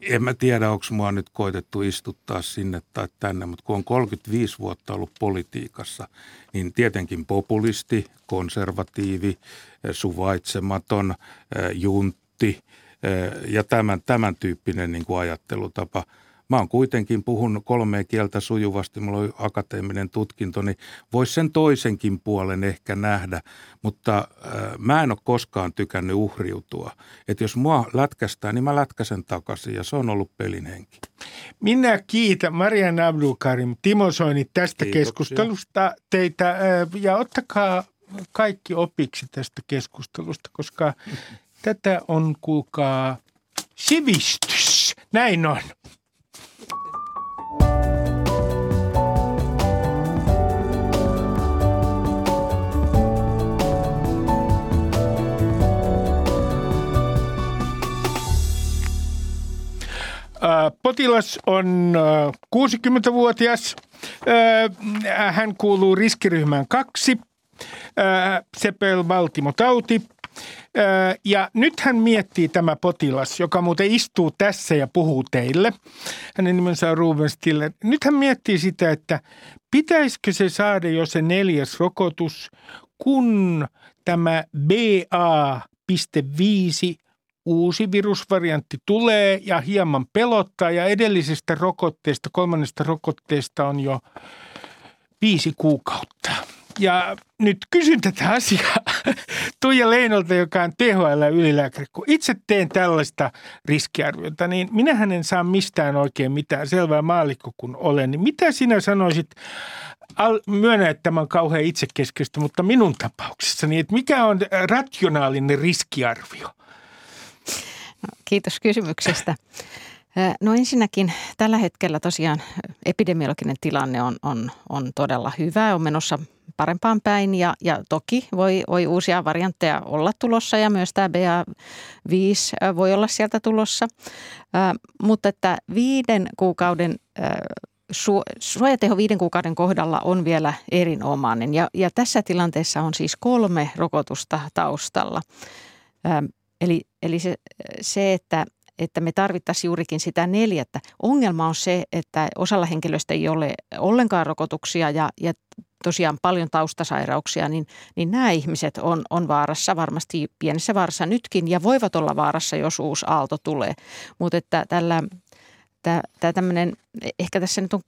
en mä tiedä, onko mua nyt koitettu istuttaa sinne tai tänne, mutta kun on 35 vuotta ollut politiikassa, niin tietenkin populisti, konservatiivi, suvaitsematon, juntti ja tämän, tämän tyyppinen niin kuin ajattelutapa – Mä oon kuitenkin puhunut kolmea kieltä sujuvasti, mulla on akateeminen tutkinto, niin voisi sen toisenkin puolen ehkä nähdä, mutta äh, mä en ole koskaan tykännyt uhriutua. Että jos mua lätkästään, niin mä lätkäsen takaisin ja se on ollut pelin henki. Minä kiitän Marian Abdulkarim, Timo Soini tästä Kiitoksia. keskustelusta teitä äh, ja ottakaa kaikki opiksi tästä keskustelusta, koska tätä on kuulkaa sivistys. Näin on. Potilas on 60-vuotias. Hän kuuluu riskiryhmään kaksi. Sepelvaltimotauti. Ja nyt hän miettii tämä potilas, joka muuten istuu tässä ja puhuu teille. Hänen nimensä on Ruben Stiller. Nyt hän miettii sitä, että pitäisikö se saada jo se neljäs rokotus, kun tämä BA.5 uusi virusvariantti tulee ja hieman pelottaa ja edellisestä rokotteesta, kolmannesta rokotteesta on jo viisi kuukautta. Ja nyt kysyn tätä asiaa Tuija Leinolta, joka on THL-ylilääkäri. Kun itse teen tällaista riskiarviota, niin minähän en saa mistään oikein mitään selvää maalikko kun olen. Niin mitä sinä sanoisit, myönnä, että tämä on kauhean itsekeskeistä, mutta minun tapauksessani, että mikä on rationaalinen riskiarvio? Kiitos kysymyksestä. No ensinnäkin tällä hetkellä tosiaan epidemiologinen tilanne on, on, on todella hyvä, on menossa parempaan päin ja, ja toki voi, voi uusia variantteja olla tulossa ja myös tämä BA5 voi olla sieltä tulossa, mutta että viiden kuukauden su, suojateho viiden kuukauden kohdalla on vielä erinomainen ja, ja tässä tilanteessa on siis kolme rokotusta taustalla. Eli eli se, se että, että me tarvittaisiin juurikin sitä neljättä. Ongelma on se, että osalla henkilöistä ei ole ollenkaan rokotuksia ja, ja tosiaan paljon taustasairauksia, niin, niin nämä ihmiset on, on vaarassa varmasti pienessä vaarassa nytkin ja voivat olla vaarassa, jos uusi aalto tulee. Mutta että tällä tämä tämmöinen, ehkä tässä nyt on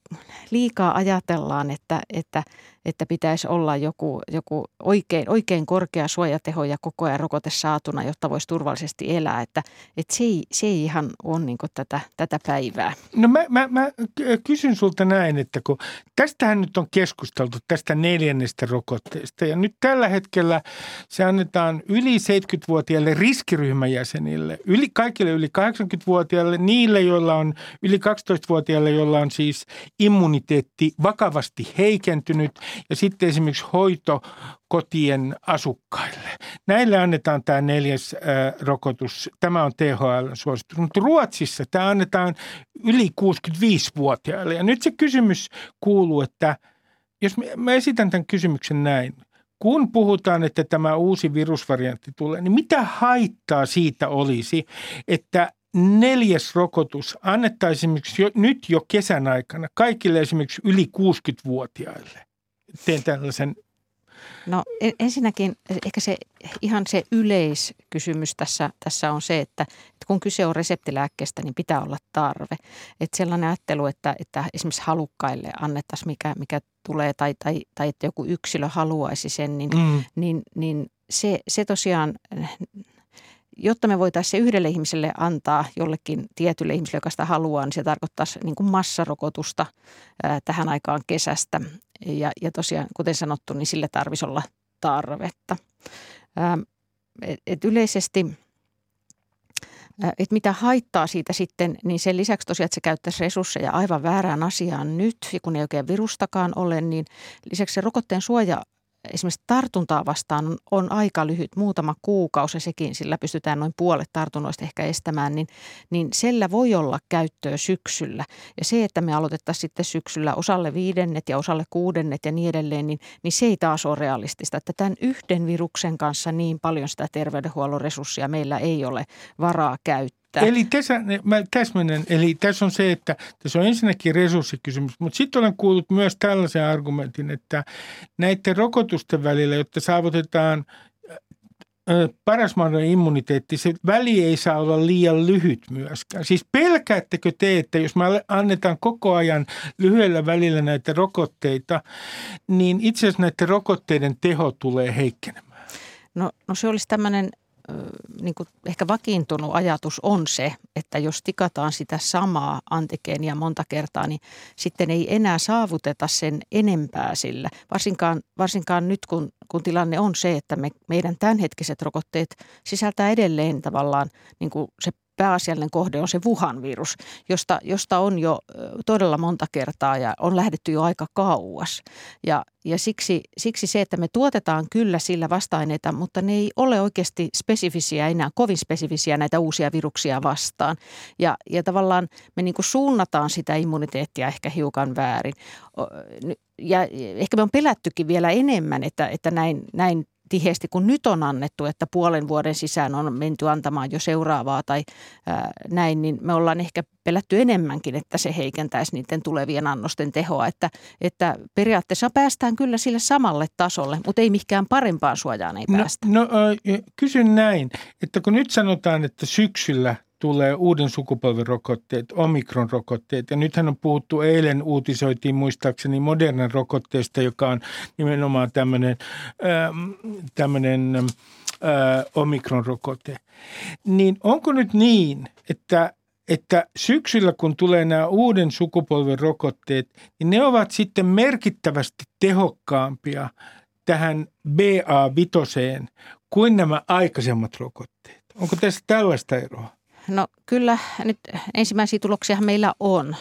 liikaa ajatellaan, että, että, että pitäisi olla joku, joku oikein, oikein korkea suojateho ja koko ajan rokote saatuna, jotta voisi turvallisesti elää. Että, että se, ei, se ei ihan ole niin tätä, tätä päivää. No mä, mä, mä kysyn sulta näin, että kun tästähän nyt on keskusteltu tästä neljännestä rokotteesta ja nyt tällä hetkellä se annetaan yli 70-vuotiaille riskiryhmäjäsenille, yli, kaikille yli 80-vuotiaille, niille, joilla on yli 12-vuotiaille, joilla on siis immuniteetti vakavasti heikentynyt ja sitten esimerkiksi hoito kotien asukkaille. Näille annetaan tämä neljäs äh, rokotus. Tämä on THL suositus. Mutta Ruotsissa tämä annetaan yli 65-vuotiaille. Ja nyt se kysymys kuuluu, että jos mä esitän tämän kysymyksen näin. Kun puhutaan, että tämä uusi virusvariantti tulee, niin mitä haittaa siitä olisi, että neljäs rokotus annettaisiin esimerkiksi jo, nyt jo kesän aikana kaikille esimerkiksi yli 60-vuotiaille. Teen tällaisen No ensinnäkin ehkä se ihan se yleiskysymys tässä, tässä on se, että, että kun kyse on reseptilääkkeestä, niin pitää olla tarve. Että sellainen ajattelu, että, että esimerkiksi halukkaille annettaisiin mikä, mikä tulee tai, tai, tai että joku yksilö haluaisi sen, niin, mm. niin, niin se, se tosiaan jotta me voitaisiin se yhdelle ihmiselle antaa jollekin tietylle ihmiselle, joka sitä haluaa, niin se tarkoittaisi niin kuin massarokotusta ää, tähän aikaan kesästä. Ja, ja tosiaan, kuten sanottu, niin sille tarvisi olla tarvetta. Ää, et, et yleisesti että mitä haittaa siitä sitten, niin sen lisäksi tosiaan, että se käyttäisi resursseja aivan väärään asiaan nyt, ja kun ei oikein virustakaan ole, niin lisäksi se rokotteen suoja esimerkiksi tartuntaa vastaan on, on aika lyhyt, muutama kuukausi ja sekin, sillä pystytään noin puolet tartunnoista ehkä estämään, niin, niin sillä voi olla käyttöä syksyllä. Ja se, että me aloitettaisiin sitten syksyllä osalle viidennet ja osalle kuudennet ja niin edelleen, niin, niin se ei taas ole realistista. Että tämän yhden viruksen kanssa niin paljon sitä terveydenhuollon resurssia meillä ei ole varaa käyttää että... Eli tässä, mä täsmennän, eli tässä on se, että tässä on ensinnäkin resurssikysymys, mutta sitten olen kuullut myös tällaisen argumentin, että näiden rokotusten välillä, jotta saavutetaan paras mahdollinen immuniteetti, se väli ei saa olla liian lyhyt myöskään. Siis pelkäättekö te, että jos me annetaan koko ajan lyhyellä välillä näitä rokotteita, niin itse asiassa näiden rokotteiden teho tulee heikkenemään? No, no se olisi tämmöinen niin kuin ehkä vakiintunut ajatus on se, että jos tikataan sitä samaa antigeenia monta kertaa, niin sitten ei enää saavuteta sen enempää sillä. Varsinkaan, varsinkaan nyt, kun, kun tilanne on se, että me, meidän tämänhetkiset rokotteet sisältää edelleen tavallaan niin kuin se pääasiallinen kohde on se Wuhan-virus, josta, josta on jo todella monta kertaa ja on lähdetty jo aika kauas. Ja, ja siksi, siksi se, että me tuotetaan kyllä sillä vasta-aineita, mutta ne ei ole oikeasti spesifisiä enää, kovin spesifisiä näitä uusia viruksia vastaan. Ja, ja tavallaan me niin suunnataan sitä immuniteettia ehkä hiukan väärin. Ja ehkä me on pelättykin vielä enemmän, että, että näin, näin tiheesti kuin nyt on annettu, että puolen vuoden sisään on menty antamaan jo seuraavaa tai ää, näin, niin me ollaan ehkä pelätty enemmänkin, että se heikentäisi niiden tulevien annosten tehoa. Että, että periaatteessa päästään kyllä sille samalle tasolle, mutta ei mikään parempaan suojaan ei no, päästä. No, no kysyn näin, että kun nyt sanotaan, että syksyllä – tulee uuden sukupolven rokotteet, omikron-rokotteet. Ja nythän on puhuttu, eilen uutisoitiin muistaakseni modernan rokotteesta, joka on nimenomaan tämmöinen, ähm, tämmöinen äh, omikron-rokote. Niin onko nyt niin, että että syksyllä kun tulee nämä uuden sukupolven rokotteet, niin ne ovat sitten merkittävästi tehokkaampia tähän BA-vitoseen kuin nämä aikaisemmat rokotteet. Onko tässä tällaista eroa? No kyllä nyt ensimmäisiä tuloksia meillä on.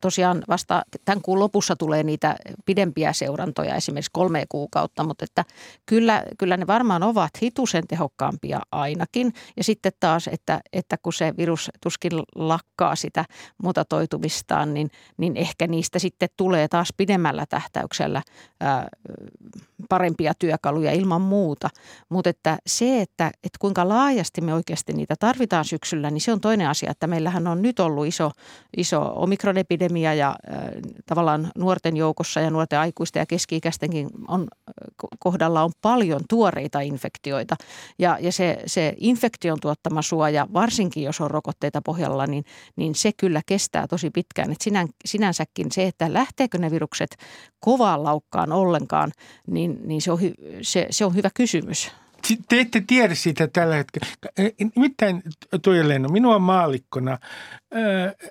Tosiaan vasta tämän kuun lopussa tulee niitä pidempiä seurantoja, esimerkiksi kolme kuukautta, mutta että kyllä, kyllä ne varmaan ovat hitusen tehokkaampia ainakin. Ja sitten taas, että, että kun se virus tuskin lakkaa sitä mutatoitumistaan, niin, niin ehkä niistä sitten tulee taas pidemmällä tähtäyksellä ää, parempia työkaluja ilman muuta. Mutta että se, että, että kuinka laajasti me oikeasti niitä tarvitaan syksyllä, niin se on toinen asia, että meillähän on nyt ollut iso, iso omikronepidemia ja tavallaan nuorten joukossa ja nuorten aikuisten ja keski-ikäistenkin on, kohdalla on paljon tuoreita infektioita. Ja, ja se, se infektion tuottama suoja, varsinkin jos on rokotteita pohjalla, niin, niin se kyllä kestää tosi pitkään. Et sinän, sinänsäkin se, että lähteekö ne virukset kovaan laukkaan ollenkaan, niin, niin se, on hy, se, se on hyvä kysymys te ette tiedä siitä tällä hetkellä. Nimittäin Tuija Lenno, minua maalikkona äh,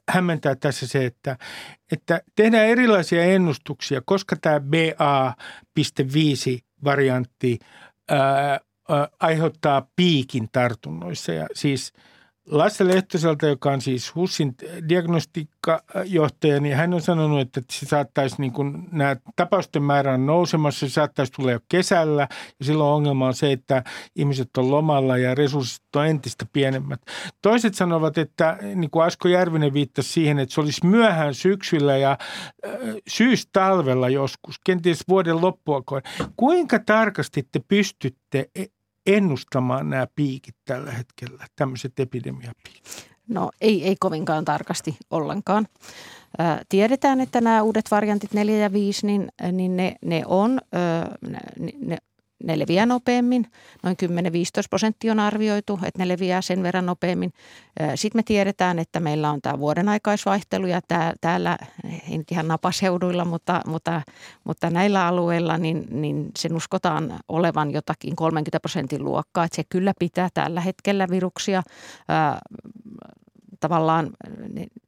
hämmentää tässä se, että, että tehdään erilaisia ennustuksia, koska tämä BA.5-variantti äh, äh, aiheuttaa piikin tartunnoissa. Ja siis – Lasse Lehtoselta, joka on siis HUSin diagnostiikkajohtaja, niin hän on sanonut, että se saattaisi, niin kuin nämä tapausten määrä on nousemassa, se saattaisi tulla jo kesällä. Ja silloin ongelma on se, että ihmiset on lomalla ja resurssit on entistä pienemmät. Toiset sanovat, että niin kuin Asko Järvinen viittasi siihen, että se olisi myöhään syksyllä ja syystalvella joskus, kenties vuoden loppua. Kuinka tarkasti te pystytte ennustamaan nämä piikit tällä hetkellä, tämmöiset epidemiapiikit? No ei, ei kovinkaan tarkasti ollenkaan. Tiedetään, että nämä uudet variantit 4 ja 5, niin, niin ne, ne on, ne, leviää nopeammin. Noin 10-15 prosenttia on arvioitu, että ne leviää sen verran nopeammin. Sitten me tiedetään, että meillä on tämä vuoden aikaisvaihtelu ja tää, täällä, ei nyt ihan napaseuduilla, mutta, mutta, mutta näillä alueilla niin, niin sen uskotaan olevan jotakin 30 prosentin luokkaa. Että se kyllä pitää tällä hetkellä viruksia tavallaan,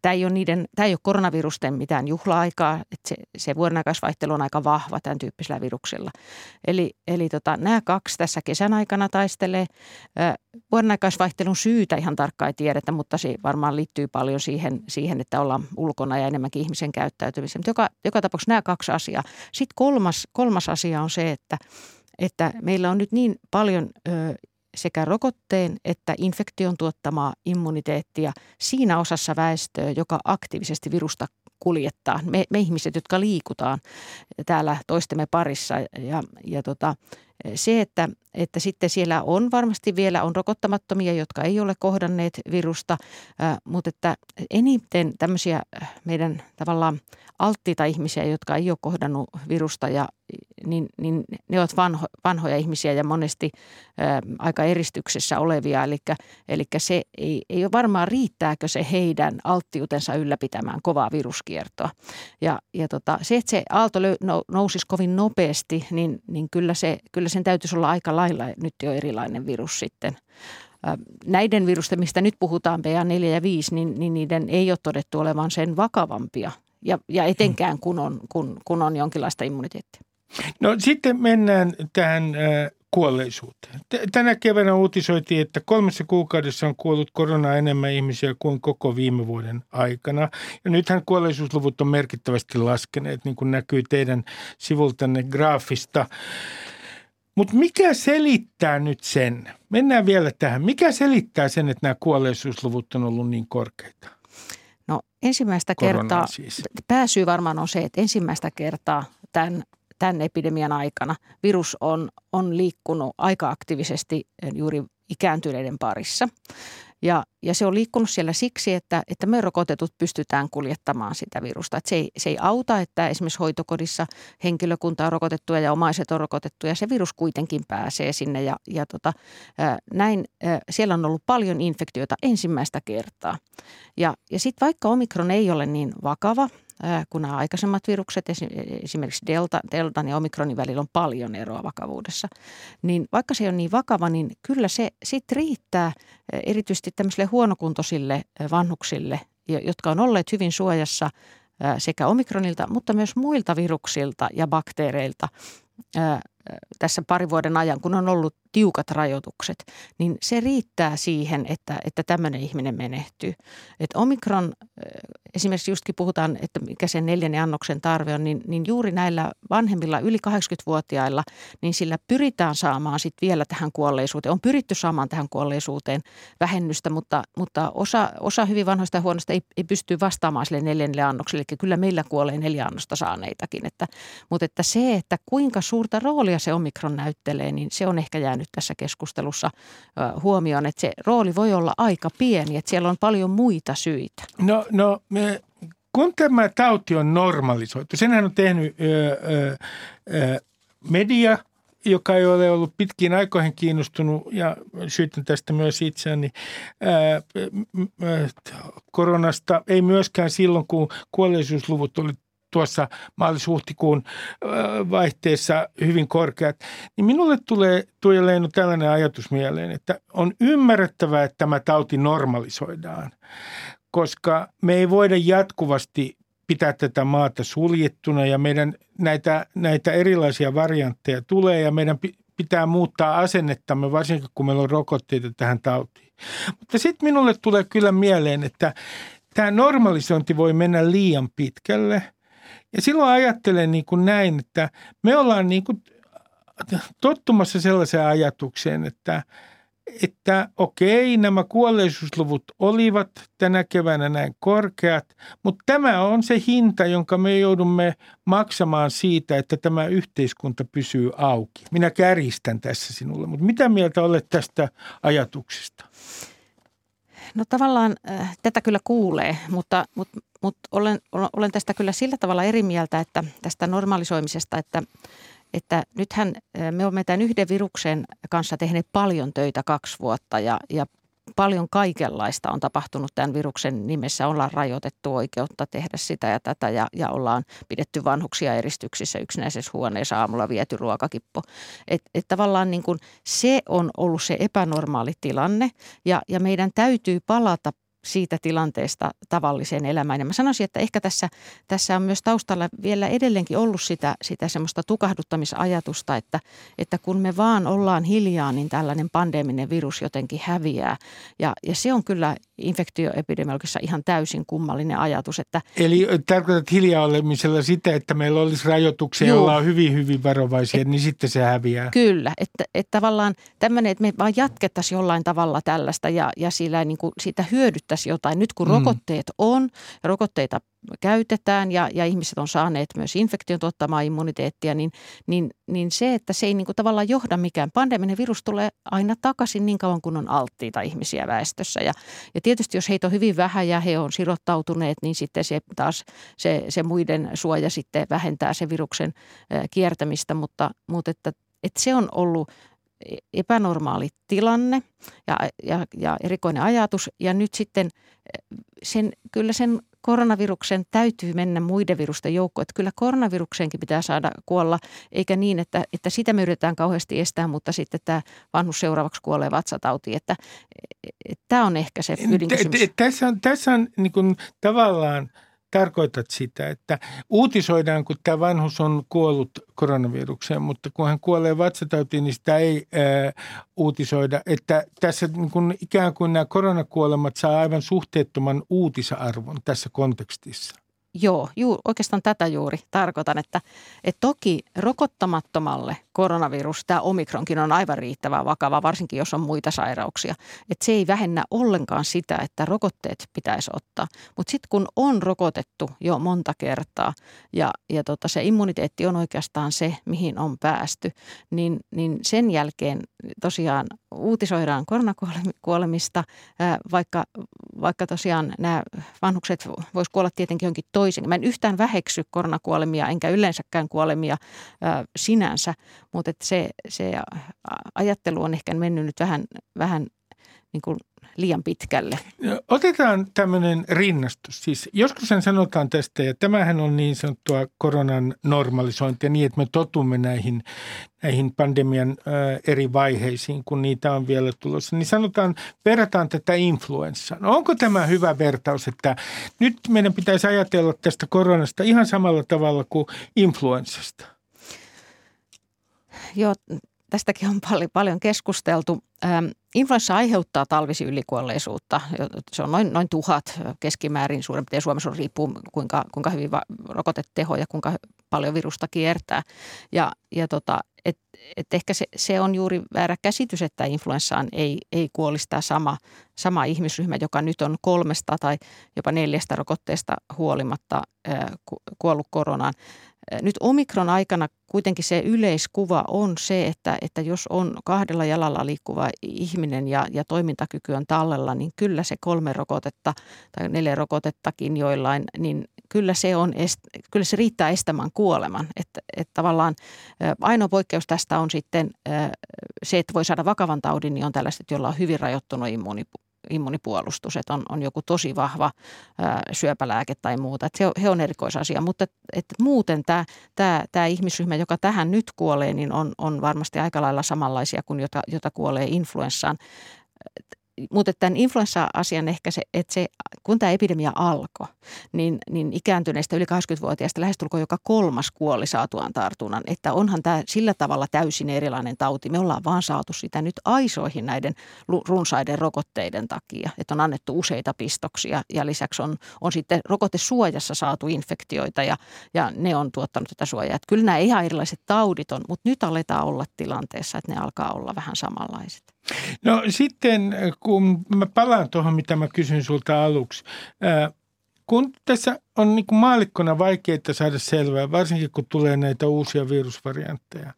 tämä ei ole, niiden, tämä ei ole koronavirusten mitään juhla-aikaa, että se, se vuodenaikaisvaihtelu on aika vahva tämän tyyppisellä viruksella. Eli, eli tota, nämä kaksi tässä kesän aikana taistelee. Vuodenaikaisvaihtelun syytä ihan tarkkaan ei tiedetä, mutta se varmaan liittyy paljon siihen, siihen että ollaan ulkona ja enemmänkin ihmisen käyttäytymiseen. Mutta joka, joka tapauksessa nämä kaksi asiaa. Sitten kolmas, kolmas asia on se, että että meillä on nyt niin paljon ö, sekä rokotteen että infektion tuottamaa immuniteettia siinä osassa väestöä, joka aktiivisesti virusta kuljettaa. Me, me ihmiset, jotka liikutaan täällä toistemme parissa ja, ja tota, se, että, että sitten siellä on varmasti vielä on rokottamattomia, jotka ei ole kohdanneet virusta, mutta että eniten tämmöisiä meidän tavallaan alttiita ihmisiä, jotka ei ole kohdannut virusta, ja, niin, niin ne ovat vanho, vanhoja ihmisiä ja monesti ää, aika eristyksessä olevia. Eli, eli se ei, ei ole varmaan riittääkö se heidän alttiutensa ylläpitämään kovaa viruskiertoa. Ja, ja tota, se, että se aalto nousisi kovin nopeasti, niin, niin kyllä, se, kyllä sen täytyisi olla aika lailla nyt jo erilainen virus sitten näiden virusten, mistä nyt puhutaan, BA4 ja 5, niin, niin niiden ei ole todettu olevan sen vakavampia ja, ja etenkään kun on, kun, kun on jonkinlaista immuniteettia. No sitten mennään tähän äh, kuolleisuuteen. Tänä keväänä uutisoitiin, että kolmessa kuukaudessa on kuollut korona enemmän ihmisiä kuin koko viime vuoden aikana. Ja nythän kuolleisuusluvut on merkittävästi laskeneet, niin kuin näkyy teidän sivultanne graafista. Mutta mikä selittää nyt sen? Mennään vielä tähän. Mikä selittää sen, että nämä kuolleisuusluvut on ollut niin korkeita? No ensimmäistä kertaa, siis. pääsyy varmaan on se, että ensimmäistä kertaa tämän, tämän epidemian aikana virus on, on liikkunut aika aktiivisesti juuri ikääntyneiden parissa. Ja, ja se on liikkunut siellä siksi, että, että me rokotetut pystytään kuljettamaan sitä virusta. Että se, ei, se ei auta, että esimerkiksi hoitokodissa henkilökunta on rokotettu ja omaiset on rokotettu ja se virus kuitenkin pääsee sinne. Ja, ja tota, näin, siellä on ollut paljon infektioita ensimmäistä kertaa. Ja, ja sitten vaikka omikron ei ole niin vakava – kun nämä aikaisemmat virukset, esimerkiksi Delta, Deltan ja Omikronin välillä on paljon eroa vakavuudessa, niin vaikka se on niin vakava, niin kyllä se sitten riittää erityisesti tämmöisille huonokuntoisille vanhuksille, jotka on olleet hyvin suojassa sekä omikronilta, mutta myös muilta viruksilta ja bakteereilta tässä pari vuoden ajan, kun on ollut tiukat rajoitukset, niin se riittää siihen, että, että tämmöinen ihminen menehtyy. Et omikron, esimerkiksi justkin puhutaan, että mikä sen neljännen annoksen tarve on, niin, niin juuri näillä vanhemmilla yli 80-vuotiailla, niin sillä pyritään saamaan sitten vielä tähän kuolleisuuteen. On pyritty saamaan tähän kuolleisuuteen vähennystä, mutta, mutta osa, osa hyvin vanhoista ja huonoista ei, ei pysty vastaamaan sille neljännelle annokselle. Eli kyllä meillä kuolee neljä annosta saaneitakin. Että, mutta että se, että kuinka suurta roolia se omikron näyttelee, niin se on ehkä jäänyt tässä keskustelussa huomioon, että se rooli voi olla aika pieni, että siellä on paljon muita syitä. No, no me, kun tämä tauti on normalisoitu, senhän on tehnyt ö, ö, media, joka ei ole ollut pitkiin aikoihin kiinnostunut ja syytän tästä myös itseäni ää, koronasta, ei myöskään silloin, kun kuolleisuusluvut oli tuossa maalis-huhtikuun vaihteessa hyvin korkeat, niin minulle tulee Tuija tällainen ajatus mieleen, että on ymmärrettävää, että tämä tauti normalisoidaan, koska me ei voida jatkuvasti pitää tätä maata suljettuna ja meidän näitä, näitä erilaisia variantteja tulee ja meidän pitää muuttaa asennettamme, varsinkin kun meillä on rokotteita tähän tautiin. Mutta sitten minulle tulee kyllä mieleen, että tämä normalisointi voi mennä liian pitkälle – ja silloin ajattelen niin kuin näin, että me ollaan niin kuin tottumassa sellaiseen ajatukseen, että, että okei, nämä kuolleisuusluvut olivat tänä keväänä näin korkeat, mutta tämä on se hinta, jonka me joudumme maksamaan siitä, että tämä yhteiskunta pysyy auki. Minä kärjistän tässä sinulle, mutta mitä mieltä olet tästä ajatuksesta? No tavallaan äh, tätä kyllä kuulee, mutta, mutta, mutta olen, olen tästä kyllä sillä tavalla eri mieltä, että tästä normalisoimisesta, että, että nythän äh, me olemme tämän yhden viruksen kanssa tehneet paljon töitä kaksi vuotta ja, ja paljon kaikenlaista on tapahtunut tämän viruksen nimessä. Ollaan rajoitettu oikeutta tehdä sitä ja tätä ja, ja ollaan pidetty vanhuksia eristyksissä yksinäisessä huoneessa aamulla viety ruokakippo. Et, et tavallaan niin kuin se on ollut se epänormaali tilanne ja, ja meidän täytyy palata siitä tilanteesta tavalliseen elämään. Ja mä sanoisin, että ehkä tässä, tässä on myös taustalla vielä edelleenkin ollut sitä, sitä semmoista tukahduttamisajatusta, että, että kun me vaan ollaan hiljaa, niin tällainen pandeminen virus jotenkin häviää. Ja, ja se on kyllä infektioepidemiologisessa ihan täysin kummallinen ajatus. Että Eli tarkoitat hiljaa olemisella sitä, että meillä olisi rajoituksia, joilla on hyvin, hyvin varovaisia, et, niin sitten se häviää. Kyllä, että, että tavallaan tämmöinen, että me vaan jatkettaisiin jollain tavalla tällaista ja, ja sillä niin kuin siitä hyödyttäisiin jotain. Nyt kun mm. rokotteet on, rokotteita käytetään ja, ja ihmiset on saaneet myös infektion tuottamaa immuniteettia, niin, niin, niin se, että se ei niin kuin tavallaan johda mikään. Pandeminen virus tulee aina takaisin niin kauan kuin on alttiita ihmisiä väestössä. Ja, ja tietysti jos heitä on hyvin vähän ja he on sirottautuneet, niin sitten se taas se, se muiden suoja sitten vähentää se viruksen kiertämistä, mutta, mutta että, että se on ollut epänormaali tilanne ja, ja, ja erikoinen ajatus. Ja nyt sitten sen, kyllä sen koronaviruksen täytyy mennä muiden virusten joukkoon. Että kyllä koronavirukseenkin pitää saada kuolla, eikä niin, että, että sitä me yritetään kauheasti estää, mutta sitten tämä vanhus seuraavaksi kuolee vatsatautiin. Että, että tämä on ehkä se ydinkysymys. Tässä on, tässä on niin kuin, tavallaan – tarkoitat sitä, että uutisoidaan, kun tämä vanhus on kuollut koronavirukseen, mutta kun hän kuolee vatsatautiin, niin sitä ei ää, uutisoida. Että tässä niin kun ikään kuin nämä koronakuolemat saa aivan suhteettoman uutisarvon tässä kontekstissa. Joo, juu, oikeastaan tätä juuri tarkoitan, että, että toki rokottamattomalle koronavirus, tämä omikronkin on aivan riittävän vakava, varsinkin jos on muita sairauksia. Että se ei vähennä ollenkaan sitä, että rokotteet pitäisi ottaa. Mutta sitten kun on rokotettu jo monta kertaa ja, ja tota, se immuniteetti on oikeastaan se, mihin on päästy, niin, niin sen jälkeen tosiaan uutisoidaan koronakuolemista, vaikka, vaikka tosiaan nämä vanhukset voisivat kuolla tietenkin jonkin toisin. Mä en yhtään väheksy koronakuolemia enkä yleensäkään kuolemia sinänsä, mutta se, se ajattelu on ehkä mennyt nyt vähän, vähän niin kuin liian pitkälle. Otetaan tämmöinen rinnastus. Siis joskus sen sanotaan tästä, ja tämähän on niin sanottua koronan normalisointia niin, että me totumme näihin, näihin pandemian eri vaiheisiin, kun niitä on vielä tulossa. Niin sanotaan, verrataan tätä influenssaan. Onko tämä hyvä vertaus, että nyt meidän pitäisi ajatella tästä koronasta ihan samalla tavalla kuin influenssasta? Joo, tästäkin on paljon, paljon keskusteltu. Ähm, influenssa aiheuttaa talvisi ylikuolleisuutta. Se on noin, noin tuhat keskimäärin suurin piirtein Suomessa on riippuu kuinka, kuinka hyvin va- rokoteteho ja kuinka paljon virusta kiertää. Ja, ja tota, et, et ehkä se, se on juuri väärä käsitys, että influenssaan ei, ei kuolisi tämä sama, sama ihmisryhmä, joka nyt on kolmesta tai jopa neljästä rokotteesta huolimatta ää, kuollut koronaan. Nyt omikron aikana kuitenkin se yleiskuva on se, että, että jos on kahdella jalalla liikkuva ihminen ja, ja toimintakyky on tallella, niin kyllä se kolme rokotetta tai neljä rokotettakin joillain, niin kyllä se, on, kyllä se riittää estämään kuoleman. Että, että tavallaan ainoa poikkeus tästä on sitten se, että voi saada vakavan taudin, niin on tällaiset, joilla on hyvin rajoittunut immuunipuoli immunipuolustus, että on, on joku tosi vahva ää, syöpälääke tai muuta. Että se, he on erikoisasia, mutta että muuten tämä, tämä, tämä ihmisryhmä, joka tähän nyt kuolee, niin on, on varmasti aika lailla samanlaisia kuin jota, jota kuolee influenssaan mutta tämän influenssa-asian ehkä se, että se, kun tämä epidemia alkoi, niin, niin ikääntyneistä yli 20-vuotiaista lähestulkoon joka kolmas kuoli saatuaan tartunnan. Että onhan tämä sillä tavalla täysin erilainen tauti. Me ollaan vaan saatu sitä nyt aisoihin näiden runsaiden rokotteiden takia. Että on annettu useita pistoksia ja lisäksi on, on sitten rokotesuojassa saatu infektioita ja, ja ne on tuottanut tätä suojaa. Että kyllä nämä ihan erilaiset taudit on, mutta nyt aletaan olla tilanteessa, että ne alkaa olla vähän samanlaiset. No sitten, kun mä palaan tuohon, mitä mä kysyn sulta aluksi. kun tässä on niin kuin maalikkona vaikeaa saada selvää, varsinkin kun tulee näitä uusia virusvariantteja.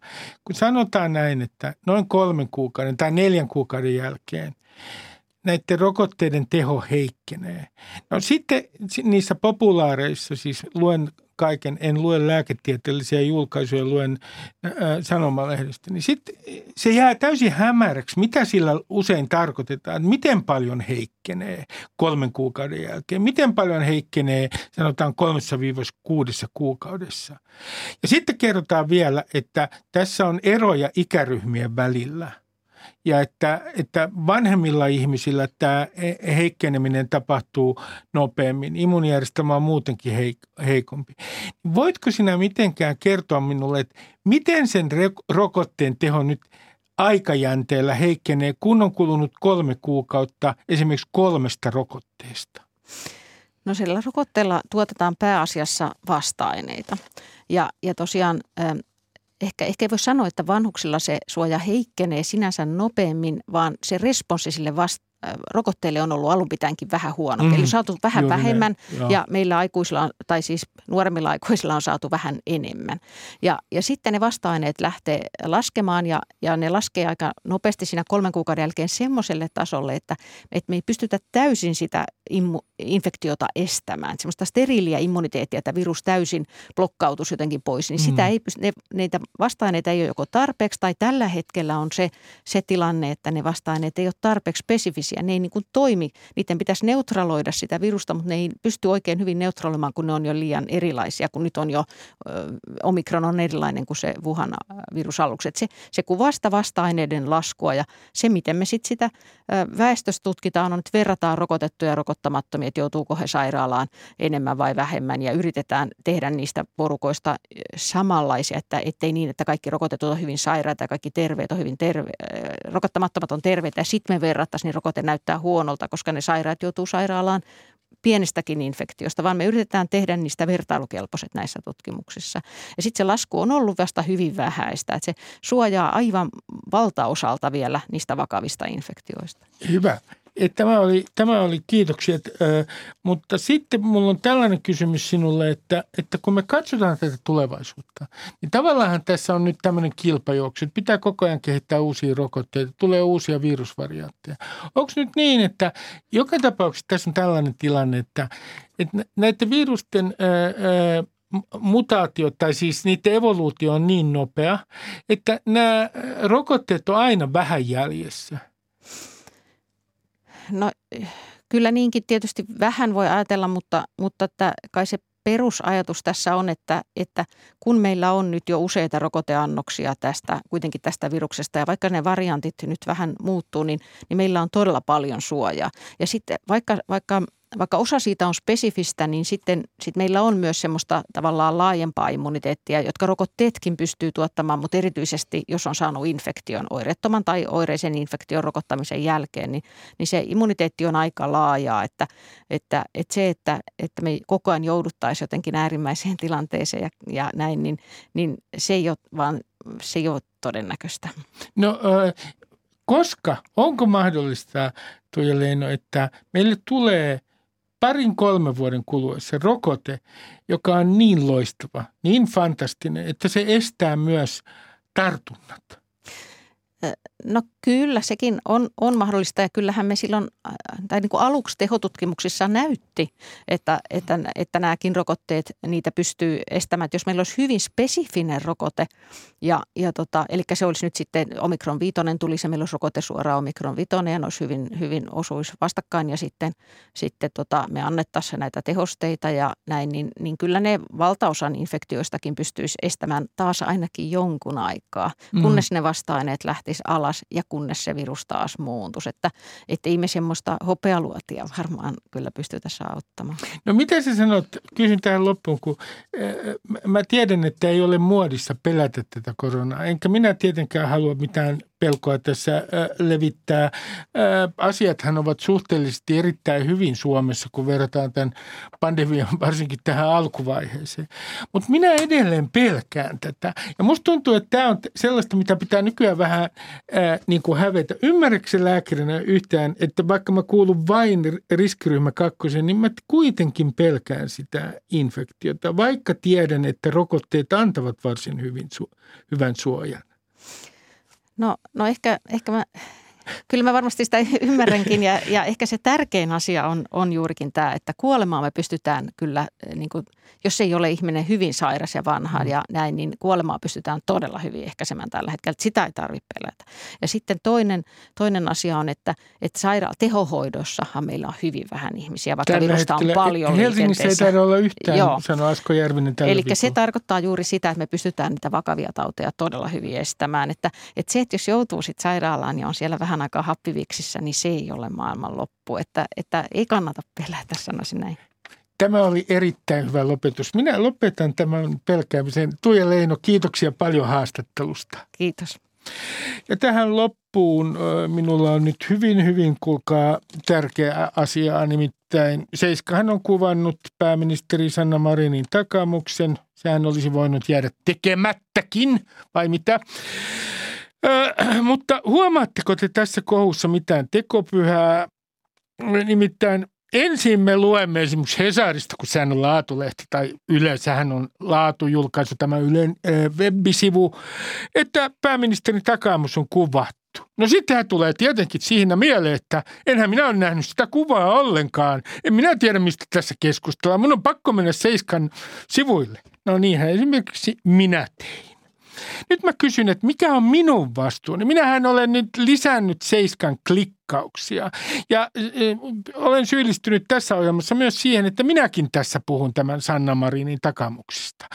Kun sanotaan näin, että noin kolmen kuukauden tai neljän kuukauden jälkeen näiden rokotteiden teho heikkenee. No sitten niissä populaareissa, siis luen kaiken, en lue lääketieteellisiä julkaisuja, luen äh, sanomalehdestä, niin sitten se jää täysin hämäräksi, mitä sillä usein tarkoitetaan, miten paljon heikkenee kolmen kuukauden jälkeen, miten paljon heikkenee sanotaan kolmessa viiva kuudessa kuukaudessa. Ja sitten kerrotaan vielä, että tässä on eroja ikäryhmien välillä – ja että, että vanhemmilla ihmisillä tämä heikkeneminen tapahtuu nopeammin. Immunijärjestelmä on muutenkin heikompi. Voitko sinä mitenkään kertoa minulle, että miten sen rokotteen teho nyt aikajänteellä heikkenee, kun on kulunut kolme kuukautta esimerkiksi kolmesta rokotteesta? No sillä rokotteella tuotetaan pääasiassa vasta-aineita. Ja, ja tosiaan ehkä, ehkä ei voi sanoa, että vanhuksilla se suoja heikkenee sinänsä nopeammin, vaan se responssi sille vasta rokotteille on ollut alun pitäenkin vähän huono. Mm, Eli saatu vähän juuri vähemmän ja meillä aikuisilla, on, tai siis nuoremmilla aikuisilla on saatu vähän enemmän. Ja, ja sitten ne vasta-aineet lähtee laskemaan ja, ja ne laskee aika nopeasti siinä kolmen kuukauden jälkeen semmoiselle tasolle, että, että me ei pystytä täysin sitä immu, infektiota estämään. Semmoista steriiliä immuniteettia, että virus täysin blokkautus jotenkin pois, niin sitä mm. ei ne, niitä vasta-aineita ei ole joko tarpeeksi tai tällä hetkellä on se, se tilanne, että ne vasta-aineet ei ole tarpeeksi spesifisiä. Ne ei niin kuin toimi, niiden pitäisi neutraloida sitä virusta, mutta ne ei pysty oikein hyvin neutraloimaan, kun ne on jo liian erilaisia, kun nyt on jo, omikron on erilainen kuin se Wuhan virus aluksi. se, se kuvasta vasta-aineiden laskua ja se, miten me sitten sitä väestöstä tutkitaan, on, että verrataan rokotettuja ja rokottamattomia, että joutuuko he sairaalaan enemmän vai vähemmän ja yritetään tehdä niistä porukoista samanlaisia, että ettei niin, että kaikki rokotetut on hyvin sairaita ja kaikki terveet on hyvin terve, rokottamattomat on terveitä ja sitten me verrattaisiin, niin rokote näyttää huonolta, koska ne sairaat joutuu sairaalaan pienestäkin infektiosta, vaan me yritetään tehdä niistä vertailukelpoiset näissä tutkimuksissa. Ja sitten se lasku on ollut vasta hyvin vähäistä, että se suojaa aivan valtaosalta vielä niistä vakavista infektioista. Hyvä. Et tämä, oli, tämä oli kiitoksia, äh, mutta sitten mulla on tällainen kysymys sinulle, että, että kun me katsotaan tätä tulevaisuutta, niin tavallaan tässä on nyt tämmöinen kilpajuoksu, että pitää koko ajan kehittää uusia rokotteita, tulee uusia virusvariantteja. Onko nyt niin, että joka tapauksessa tässä on tällainen tilanne, että, että näiden virusten äh, mutaatiot tai siis niiden evoluutio on niin nopea, että nämä rokotteet on aina vähän jäljessä – No kyllä niinkin tietysti vähän voi ajatella, mutta, mutta että kai se perusajatus tässä on, että, että kun meillä on nyt jo useita rokoteannoksia tästä, kuitenkin tästä viruksesta ja vaikka ne variantit nyt vähän muuttuu, niin, niin meillä on todella paljon suojaa. Ja sitten vaikka, vaikka vaikka osa siitä on spesifistä, niin sitten sit meillä on myös semmoista tavallaan laajempaa immuniteettia, jotka rokotteetkin pystyy tuottamaan, mutta erityisesti jos on saanut infektion oireettoman tai oireisen infektion rokottamisen jälkeen, niin, niin se immuniteetti on aika laajaa, että, että, että se, että, että me koko ajan jouduttaisiin jotenkin äärimmäiseen tilanteeseen ja, ja näin, niin, niin se ei ole vaan se ei ole todennäköistä. No koska, onko mahdollista, Tuija Leino, että meille tulee parin kolmen vuoden kuluessa rokote, joka on niin loistava, niin fantastinen, että se estää myös tartunnat? No kyllä, sekin on, on mahdollista ja kyllähän me silloin, äh, tai niin kuin aluksi tehotutkimuksissa näytti, että, että, että nämäkin rokotteet, niitä pystyy estämään. Että jos meillä olisi hyvin spesifinen rokote, ja, ja tota, eli se olisi nyt sitten omikron viitonen tuli, se meillä olisi rokote suoraan omikron viitonen ja ne olisi hyvin, hyvin osuisi vastakkain ja sitten, sitten tota, me annettaisiin näitä tehosteita ja näin, niin, niin kyllä ne valtaosan infektioistakin pystyisi estämään taas ainakin jonkun aikaa, kunnes mm. ne vasta-aineet lähtis alas ja kunnes se virus taas muuntuisi. Että, että ei me semmoista hopealuotia varmaan kyllä pystytä auttamaan. No miten sä sanot, kysyn tähän loppuun, kun äh, mä tiedän, että ei ole muodissa pelätä tätä koronaa. Enkä minä tietenkään halua mitään pelkoa tässä äh, levittää. Äh, asiathan ovat suhteellisesti erittäin hyvin Suomessa, kun verrataan tämän pandemian varsinkin tähän alkuvaiheeseen. Mutta minä edelleen pelkään tätä. Ja musta tuntuu, että tämä on sellaista, mitä pitää nykyään vähän äh, niin kuin hävetä. Ymmärrätkö lääkärinä yhtään, että vaikka mä kuulun vain riskiryhmä kakkosen, niin mä kuitenkin pelkään sitä infektiota, vaikka tiedän, että rokotteet antavat varsin hyvin hyvän suojan. No, no ehkä, ehkä mä, kyllä mä varmasti sitä ymmärränkin ja, ja ehkä se tärkein asia on, on juurikin tämä, että kuolemaa me pystytään kyllä niin kuin – jos ei ole ihminen hyvin sairas ja vanha mm. ja näin, niin kuolemaa pystytään todella hyvin ehkäisemään tällä hetkellä. Että sitä ei tarvitse pelätä. Ja sitten toinen, toinen asia on, että, että sairaala tehohoidossahan meillä on hyvin vähän ihmisiä, vaikka tällä virusta on paljon Helsingissä ei taida olla yhtään, Joo. sanoi Asko Järvinen tällä Eli se tarkoittaa juuri sitä, että me pystytään niitä vakavia tauteja todella hyvin estämään. Että, että se, että jos joutuu sitten sairaalaan ja on siellä vähän aikaa happiviksissä, niin se ei ole maailman loppu. Että, että ei kannata pelätä, sanoisin näin. Tämä oli erittäin hyvä lopetus. Minä lopetan tämän pelkäämisen. Tuija Leino, kiitoksia paljon haastattelusta. Kiitos. Ja tähän loppuun minulla on nyt hyvin, hyvin kuulkaa tärkeä asia, nimittäin Seiskahan on kuvannut pääministeri Sanna Marinin takamuksen. Sehän olisi voinut jäädä tekemättäkin, vai mitä? Ö, mutta huomaatteko te tässä kohussa mitään tekopyhää? Nimittäin ensin me luemme esimerkiksi Hesarista, kun sehän on laatulehti tai yleensähän on laatujulkaisu tämä Ylen äh, web-sivu, että pääministerin takaamus on kuvattu. No sittenhän tulee tietenkin siihen mieleen, että enhän minä ole nähnyt sitä kuvaa ollenkaan. En minä tiedä, mistä tässä keskustellaan. Minun on pakko mennä Seiskan sivuille. No niinhän esimerkiksi minä tein. Nyt mä kysyn, että mikä on minun vastuuni? Minähän olen nyt lisännyt Seiskan klikkauksia ja olen syyllistynyt tässä ohjelmassa myös siihen, että minäkin tässä puhun tämän Sanna Marinin takamuksista.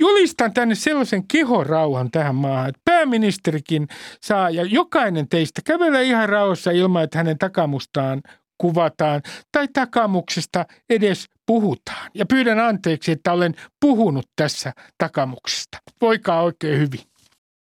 Julistan tänne sellaisen kehorauhan tähän maahan, että pääministerikin saa ja jokainen teistä kävelee ihan rauhassa ilman, että hänen takamustaan kuvataan tai takamuksesta edes puhutaan. Ja pyydän anteeksi, että olen puhunut tässä takamuksesta. Voikaa oikein hyvin.